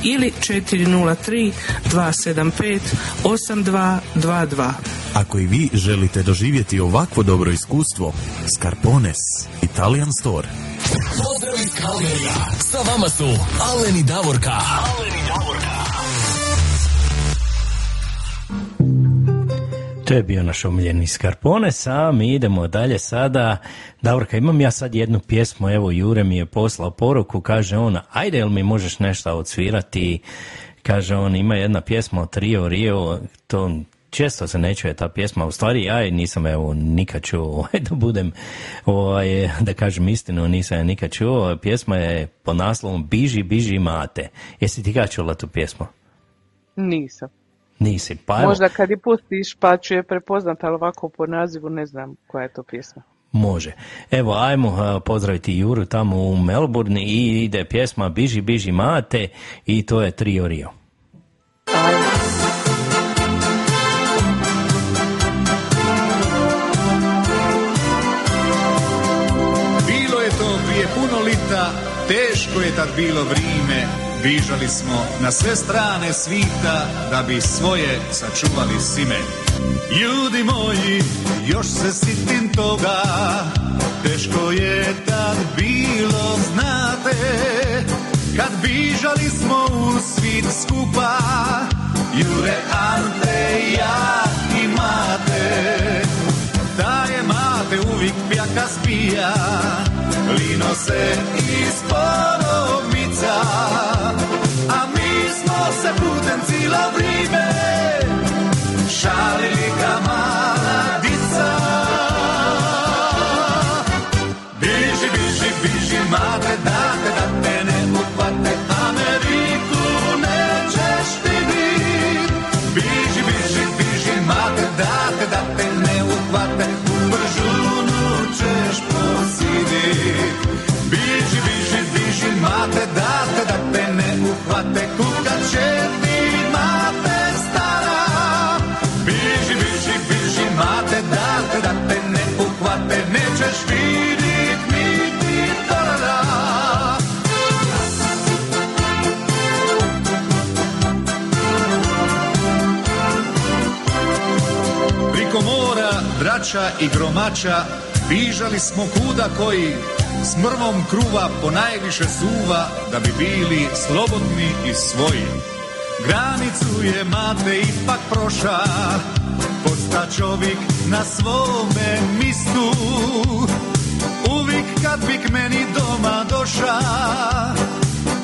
ili 403 275 8222. Ako i vi želite doživjeti ovakvo dobro iskustvo, Scarpones Italian Store. Pozdrav iz Kalgerija. Sa vama su Alen i Davorka. Alen i Davorka. To je bio naš omiljeni Skarpones, a mi idemo dalje sada. Davorka, imam ja sad jednu pjesmu, evo Jure mi je poslao poruku, kaže on, ajde jel mi možeš nešto odsvirati? Kaže on, ima jedna pjesma od Rio Rio, to često se ne čuje ta pjesma, u stvari ja nisam evo nikad čuo, ovaj, da budem, ovaj, da kažem istinu, nisam je nikad čuo, pjesma je pod naslovom Biži, biži mate. Jesi ti ga čula tu pjesmu? Nisam. Nisi, pa evo, Možda kad je pustiš pa ću je prepoznat, ali ovako po nazivu ne znam koja je to pjesma. Može. Evo, ajmo a, pozdraviti Juru tamo u Melbourne i ide pjesma Biži, biži mate i to je Trio Rio. Bilo je to prije puno lita, teško je tad bilo vrime, vižali smo na sve strane svita da bi svoje sačuvali sime. Ljudi moji, još se sitim toga, teško je tad bilo, znate, kad bižali smo u svit skupa, Jure, Ante, ja i Mate. Da je mate uvijek pjaka spija Lino se iz se putem cijelo vrijeme Šalili ka mala drača i gromača, bižali smo kuda koji s mrvom kruva po najviše suva, da bi bili slobodni i svoji. Granicu je mate ipak proša, posta čovjek na svome mistu. Uvijek kad bi k meni doma doša,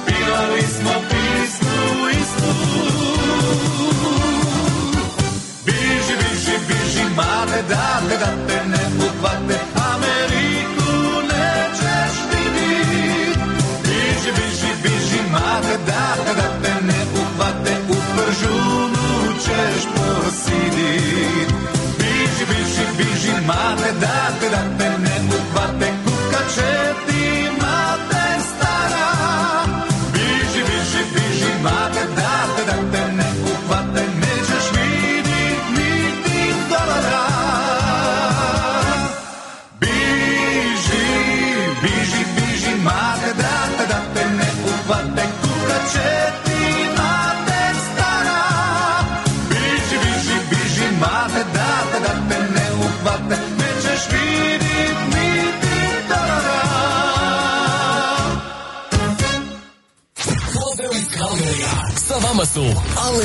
pivali smo pismu istu. Biži, mate, date, da te ne uhvate Ameriku nećeš vidit Biži, biži, biži, mate, date, da te ne uhvate U pržunu ćeš posidit Biži, biži, biži, mate, date, da te ne uhvate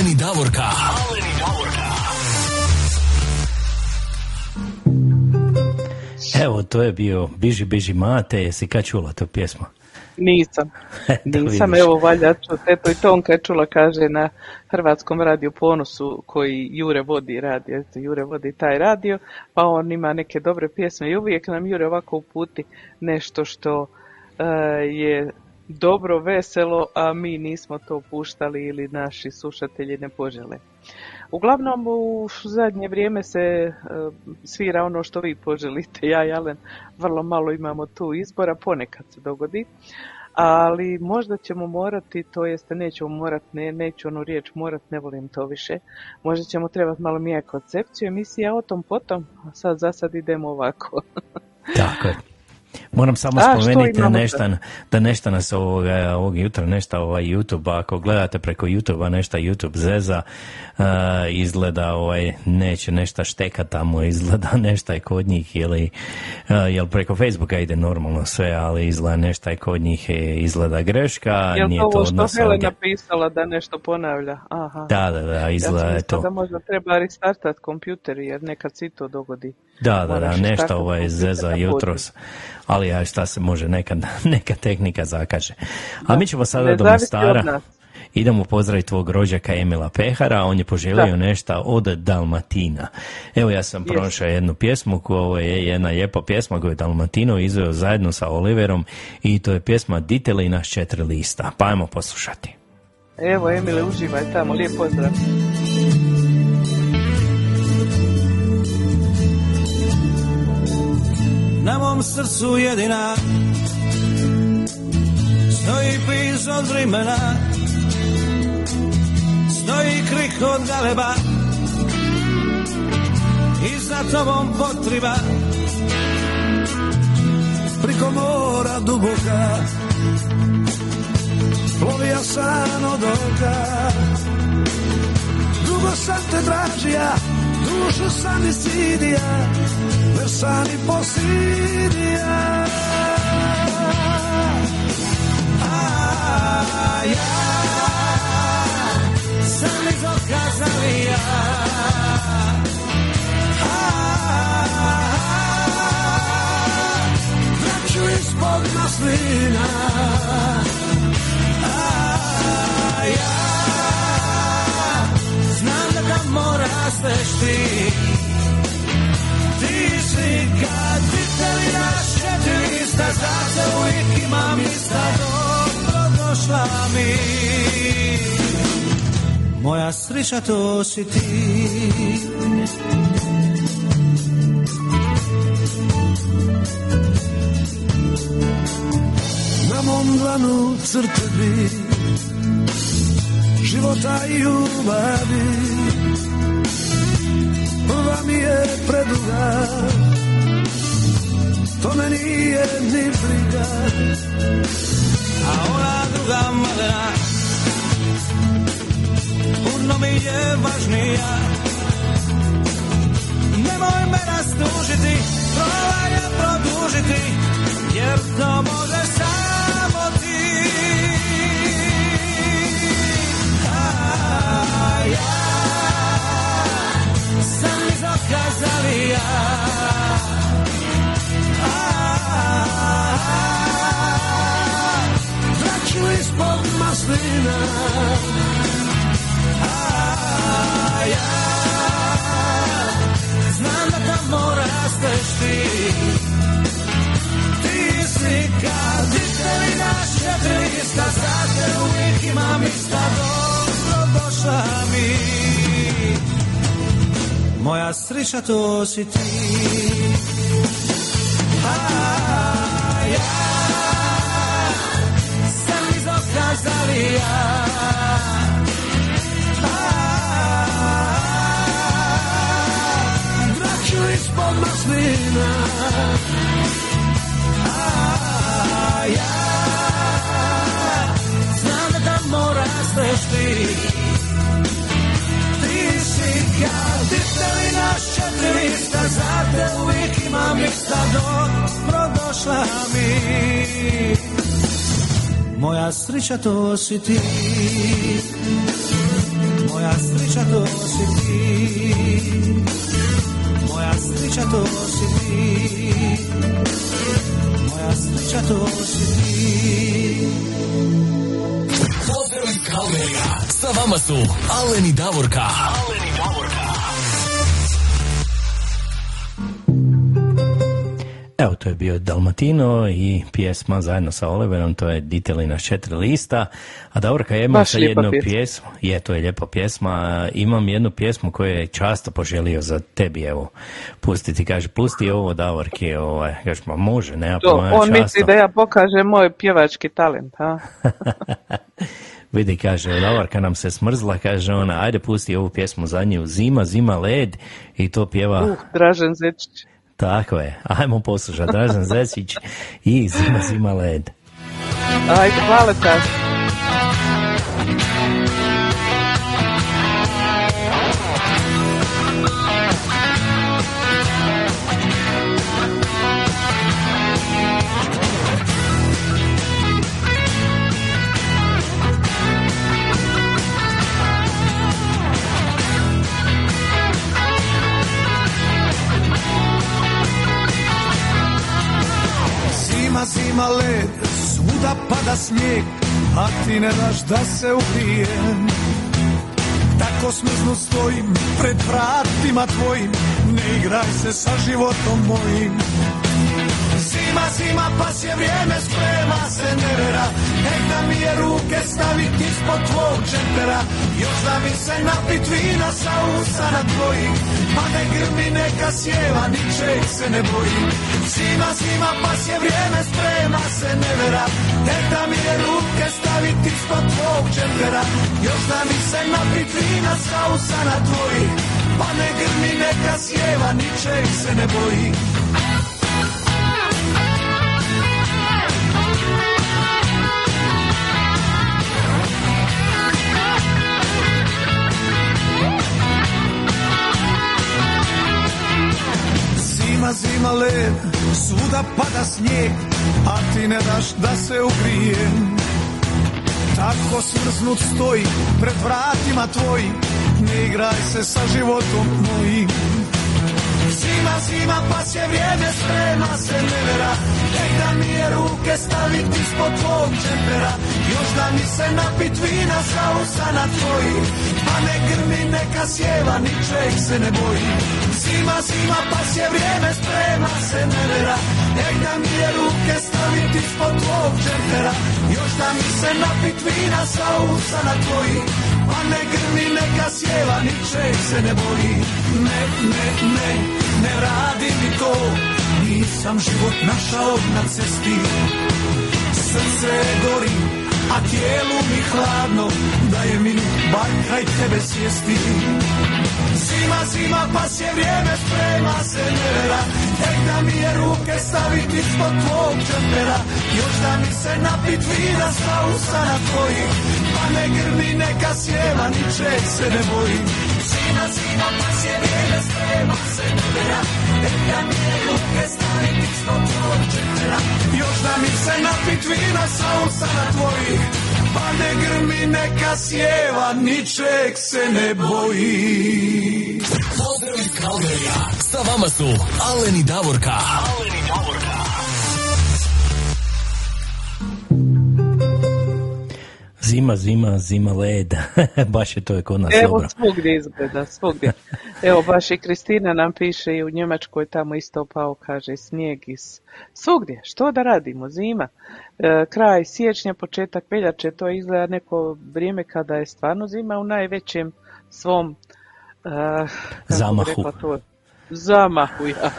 Alen i Davorka. Evo, to je bio Biži, biži mate, jesi kad čula tu pjesmu? Nisam. Nisam, vidiš. evo valja čut. Eto i Tonka čula, kaže na Hrvatskom radiju Ponosu koji Jure vodi radio, eto Jure vodi taj radio, pa on ima neke dobre pjesme i uvijek nam Jure ovako uputi nešto što e, je dobro, veselo, a mi nismo to puštali ili naši slušatelji ne požele. Uglavnom u zadnje vrijeme se e, svira ono što vi poželite. Ja i Alen vrlo malo imamo tu izbora, ponekad se dogodi. Ali možda ćemo morati, to jeste nećemo morati, ne, neću onu riječ morat, ne volim to više. Možda ćemo trebati malo mijenjati koncepciju emisija o tom potom, a sad za sad idemo ovako. Tako je. Moram samo A, spomenuti nešto, da nešto nas ovoga, ovog jutra, nešto ovaj YouTube, ako gledate preko YouTube-a nešto YouTube zeza, a, izgleda ovaj, neće nešto šteka tamo, izgleda nešto je kod njih ili, a, jel preko Facebooka ide normalno sve, ali izgleda nešto je kod njih e, izgleda greška, Jel nije to ovo što Helena ovdje. pisala da nešto ponavlja? Aha. Da, da, da, izgleda ja to. da možda treba restartat kompjuter jer nekad se i to dogodi. Da, da, da, nešto restartat ovaj kompjuter zeza jutros, ali ja šta se može, neka, neka tehnika zakaže. A mi ćemo sada do Mostara. Idemo pozdraviti tvog rođaka Emila Pehara, on je poželio nešto od Dalmatina. Evo ja sam pronašao jednu pjesmu koja je jedna lijepa pjesma koju je Dalmatino izveo zajedno sa Oliverom i to je pjesma Diteli naš četiri lista. Pa ajmo poslušati. Evo Emile, uživaj tamo, lijep pozdrav. Na mom srcu jedina. Stoji pis od vremena Stoji krik od galeba. I za tobom potriba Priko mora duboka. Plovija san od oka. Dugo sam te tražija Dušu sam isidija Ver sam i posidija A ja. Sam iz oka zavija A Vraću ispod maslina A ja znam da tamo rasteš ti Si kad vidjeli naš četiri lista Za te uvijek imam ista Dobro došla mi Moja sreća to si ti. Na mom dlanu crtevi Života i ljubavi. Prva mi je preduga To me nije ni briga. A ona druga malena Puno mi je važnija. Nemoj me rastužiti Probaj je produžiti Jer to može samo ti. A ja Sam iz Vraću maslina A ja Znam da tamo rasteš ti. Ti si kad vidjeli naš četiri lista Za te uvijek imam ista Dobro došla mi. Moja sreća to si ti iz okazalija Vraću ispod maslina A ja. Znam da tamo rasteš ti Ti si kad vidjeli naš četiri lista Za te uvijek imam ista Dobro došla mi Moja sreća to si ti Moja sreća to si ti Moja sreća to si ti Moja sreća to si ti Pozdrav iz Kalmerija. Sa vama su Alen i Davorka. Alen Evo, to je bio Dalmatino i pjesma zajedno sa Oliverom, to je Diteli na četiri lista. A Davorka, ja imam sa jednu pjesma. pjesmu, je, to je lijepa pjesma, imam jednu pjesmu koju je často poželio za tebi, evo, pustiti, kaže, pusti ovo Davorki, ovaj, kaže, ma može, nema To, on misli často. da ja pokažem moj pjevački talent, a? Vidi, kaže, Davorka nam se smrzla, kaže ona, ajde pusti ovu pjesmu za nju, zima, zima, led, i to pjeva, Uh, Dražen Zečić. Tako je, ajmo poslušati, Dražen Zesić i zima, zima, led. Ajde, hvala taš. Zima, led, svuda pada snijeg, a ti ne daš da se ubrijem. Tako smrznu stojim pred vratima tvojim, ne igraj se sa životom mojim. Zima, zima, pas je vrijeme, sprema se nevera, nek da mi je ruke stavit ispod tvog džempera, još da mi se napit vina sa usana tvojih, pa ne grmi neka sjeva, ničeg se ne bojim. Zima, zima, pas je vrijeme, sprema se nevera, nek da mi je ruke stavit ispod tvog džempera, još da mi se napit vina sa usana tvojih, pa ne grmi neka sjeva, ničeg se ne bojim. Snijeg, a ti ne daš da se ugrijem. Tako smrznut stoji pred vratima tvojim, ne igraj se sa životom mojim. Zima, zima, pas je vrijeme, sprema se nevera. Ej da mi je ruke staviti ispod tvog džempera Još da mi se napit vina sa usana tvojih Pa ne grmi, neka sjeva, ničeg se ne boji. Zima, zima, pas je vrijeme, sprema se nevera Ej da mi je ruke staviti ispod tvog džempera. Još da mi se napit vina sa usana tvojih Pa ne grmi, neka sjeva, ničeg se ne boji. Ne, ne, ne, ne radi mi to. Nisam život našao na cesti. Srce gori, a tijelu mi hladno Da je minut bar kraj tebe sjesti. Zima, zima, pas je vrijeme, sprema se nevera Tek da mi je ruke staviti ispod tvog džempera Još da mi se napit vina sa usana tvojih. Pa ne grmi, neka sjeva, ničeg se ne bojim Zima, zima, pas je vrijeme, sprema se nevera Još da mi se napit vina sa usana tvojih Pa ne grmi, neka sjeva, ničeg se ne boji Pozdrav iz Kalgarija. Sa vama su Alen i Davorka. Alen i Davorka. Zima, zima, zima led. Baš je to je kod nas Evo dobro. svugdje izgleda, svugdje. Evo baš i Kristina nam piše i u Njemačkoj tamo isto pao, kaže snijeg iz svugdje. Što da radimo? Zima. E, kraj siječnja, početak veljače, to izgleda neko vrijeme kada je stvarno zima u najvećem svom e, Zamahu. to? Zamahu, ja.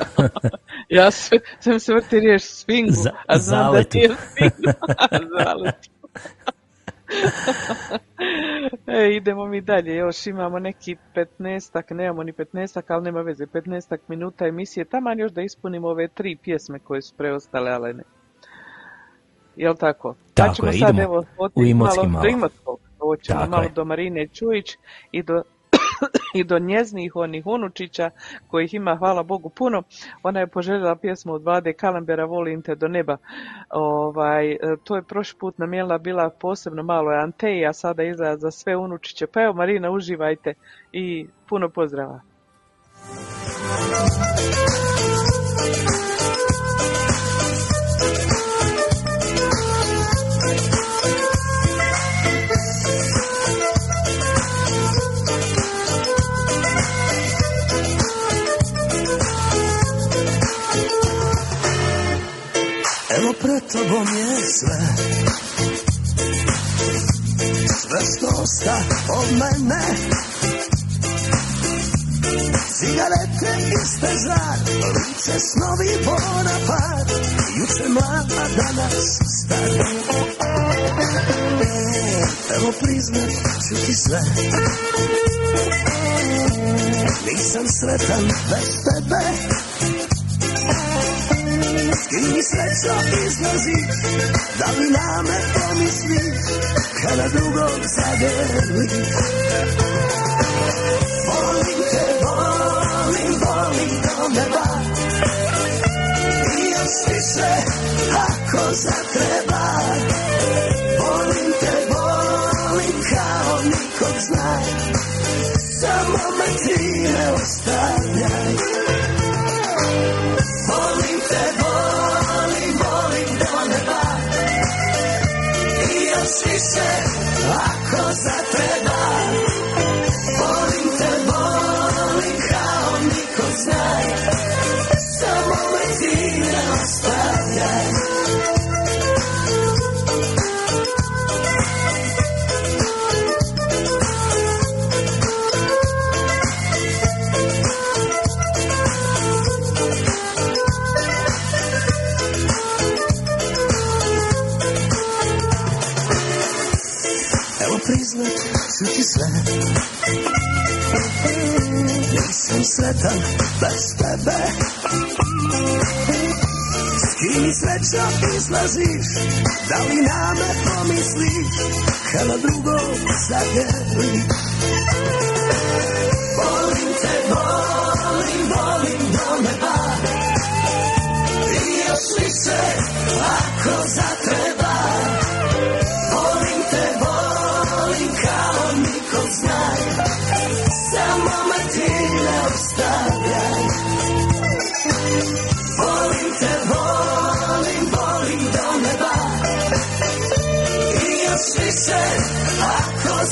ja sam se vrti riječ svingu, a znam zaletu. da ti je svingu. E, idemo mi dalje, još imamo neki 15-ak, nemamo ni 15-ak, ali nema veze, 15-ak minuta emisije, taman još da ispunimo ove tri pjesme koje su preostale, ali ne. Jel tako? Tako pa ćemo je, sad idemo evo u Imotski malo, do Imotskog, hoćemo Tako malo je. do Marine Čujić i do i do njeznih onih unučića kojih ima hvala Bogu puno. Ona je poželjela pjesmu od Vlade Kalambera Volim te do neba. Ovaj, e, to je prošli put namjela bila posebno malo Anteji, a sada izgleda za sve unučiće. Pa evo Marina, uživajte i puno pozdrava. Evo pred tobom je sve. Sve što osta od mene. Cigarete iste žar Lice snovi Bonapart Juče mlada, danas star Evo priznat ću ti sve. Nisam sretan bez tebe S kim srećo izlaziš Da li na me pomisliš Kada drugog zagrliš Volim te, volim, volim do neba. I još više ako zatreba Volim te, volim kao nikog znaj Samo me ti ne ostavljaj I još više ako sretan bez tebe. S kim sreća izlaziš Da li na me pomisliš Kada drugog zagrliš Volim te, volim, volim do neba. I još ako zatreba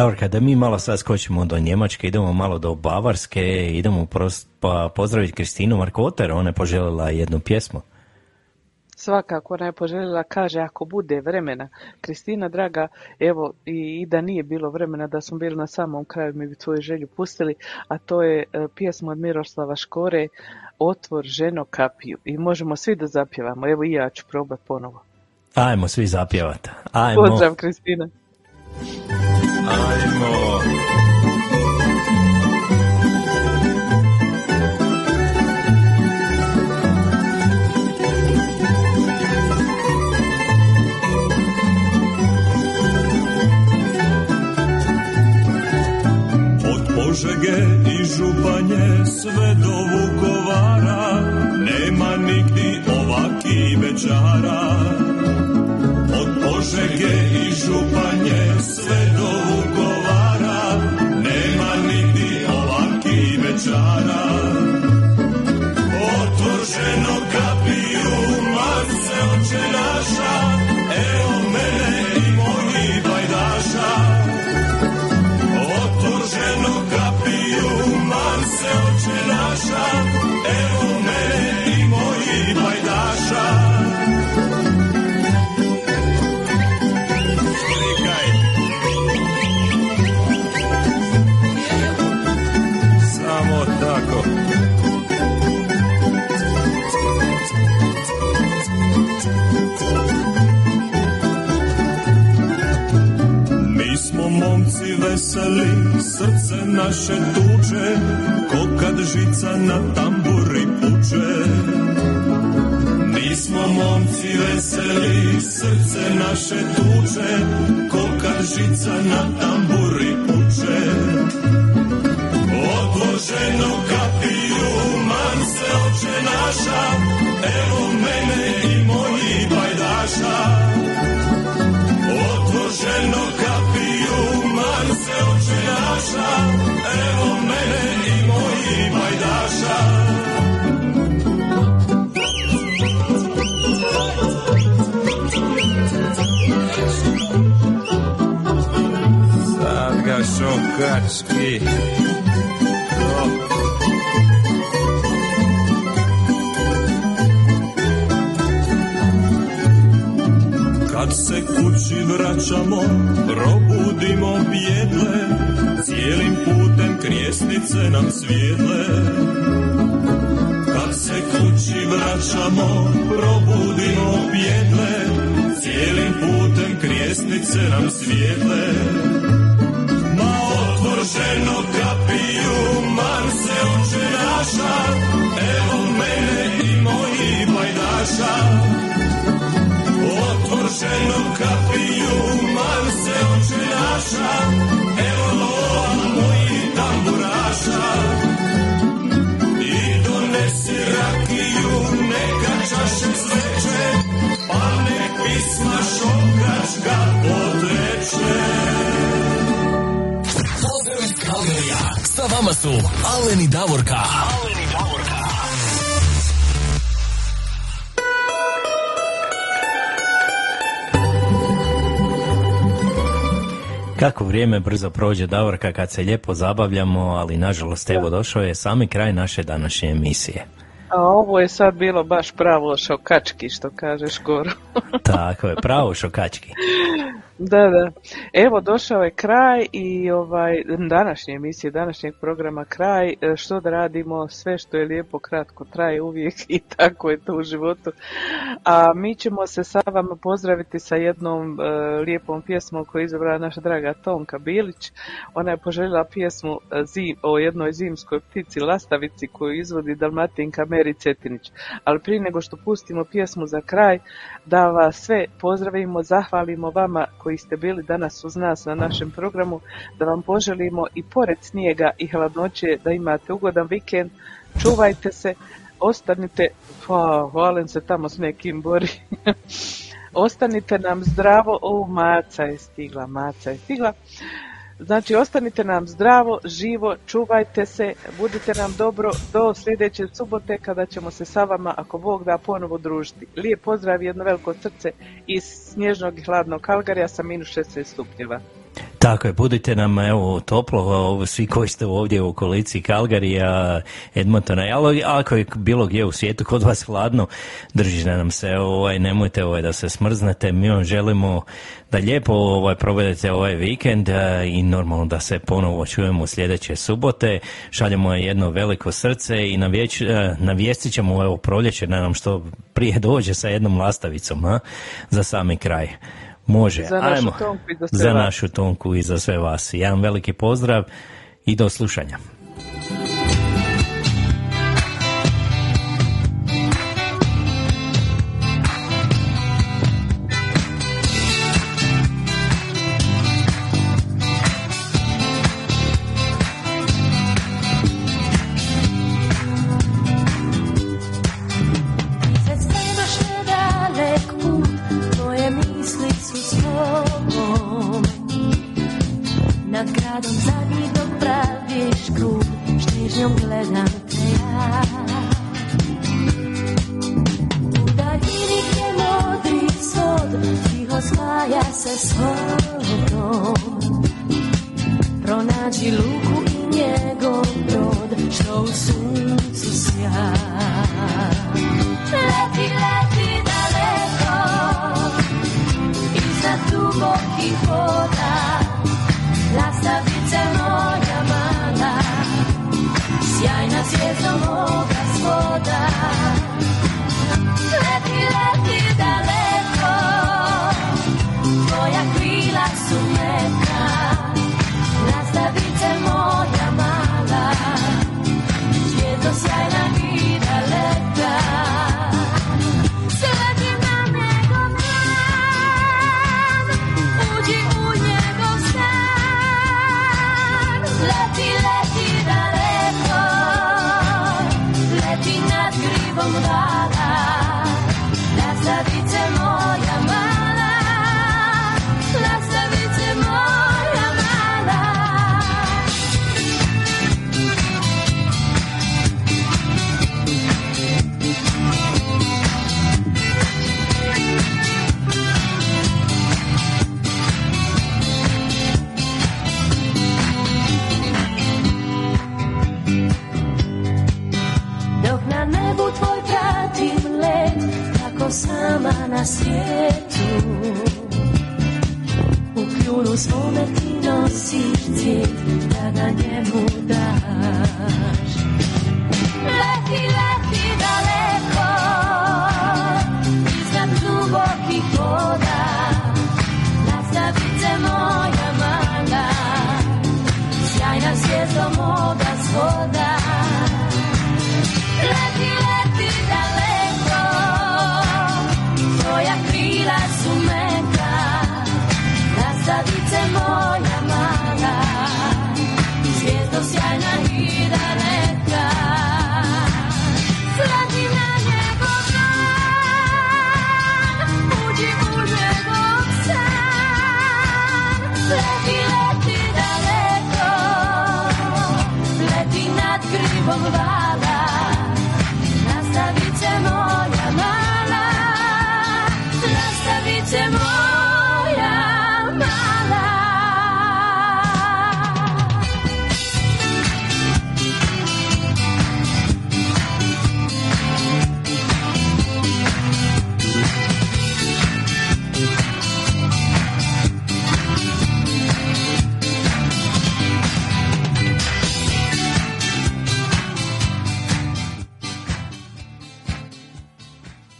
Davorka, da mi malo sad skočimo do Njemačke, idemo malo do Bavarske, idemo pros- pa pozdraviti Kristinu Markoter, ona je poželjela jednu pjesmu. Svakako ona je poželjela, kaže, ako bude vremena. Kristina, draga, evo, i, i da nije bilo vremena da smo bili na samom kraju, mi bi tvoju želju pustili, a to je e, pjesma od Miroslava Škore, Otvor ženo kapiju. I možemo svi da zapjevamo, evo i ja ću probati ponovo. Ajmo svi zapjevati. Ajmo. Pozdrav, Kristina. Požege i Županje sve do Vukovara Nema nigdje ovaki večara Od Požege Sinai. Veseli, srce naše tuče, ko kad žica na tamburi puče. Mi smo momci veseli, srce naše tuče, ko kad žica na tamburi šokački. Kad se kući vraćamo, probudimo bjedle, cijelim putem krijesnice nam svijedle. Kad se kući vraćamo, probudimo bjedle, cijelim putem krijesnice nam svijedle. pajdaša, evo mene i moji pajdaša. U otvorženom kapiju man se oče naša, Sa vama su Alen i Davorka. Alen i Davorka. Kako vrijeme brzo prođe, Davorka, kad se lijepo zabavljamo, ali nažalost evo došao je sami kraj naše današnje emisije. A ovo je sad bilo baš pravo šokački, što kažeš Goro. Tako je, pravo šokački. Da, da. Evo, došao je kraj i ovaj današnje emisije, današnjeg programa kraj. E, Što da radimo, sve što je lijepo, kratko traje uvijek i tako je to u životu. A mi ćemo se sa vama pozdraviti sa jednom e, lijepom pjesmom koju je izabrala naša draga Tonka Bilić. Ona je poželjela pjesmu e, zim, o jednoj zimskoj ptici lastavici koju izvodi Dalmatinka Meri Cetinić. Ali prije nego što pustimo pjesmu za kraj, da vas sve pozdravimo, zahvalimo vama koji ste bili danas uz nas na našem programu, da vam poželimo i pored snijega i hladnoće da imate ugodan vikend, čuvajte se, ostanite, pa, Valen se tamo s nekim bori. ostanite nam zdravo, o, maca je stigla, maca je stigla. Znači, ostanite nam zdravo, živo, čuvajte se, budite nam dobro do sljedeće subote kada ćemo se sa vama, ako Bog da, ponovo družiti. Lijep pozdrav jedno veliko srce iz snježnog i hladnog Kalgarija sa minus 16 stupnjeva. Tako je, budite nam evo toplo, ovo, svi koji ste ovdje u okolici Kalgarija, Edmontona, ali ako je bilo gdje u svijetu kod vas hladno, držite nam se, ovaj, nemojte ovaj, da se smrznete, mi vam želimo da lijepo ovaj, provedete ovaj vikend eh, i normalno da se ponovo čujemo sljedeće subote, šaljemo jedno veliko srce i navijeć, eh, navijestit ćemo evo proljeće nam što prije dođe sa jednom lastavicom a, za sami kraj. Može, Za našu ajmo. Tonku i za sve za vas. našu Tonku i za sve vas. Jedan veliki pozdrav i do slušanja.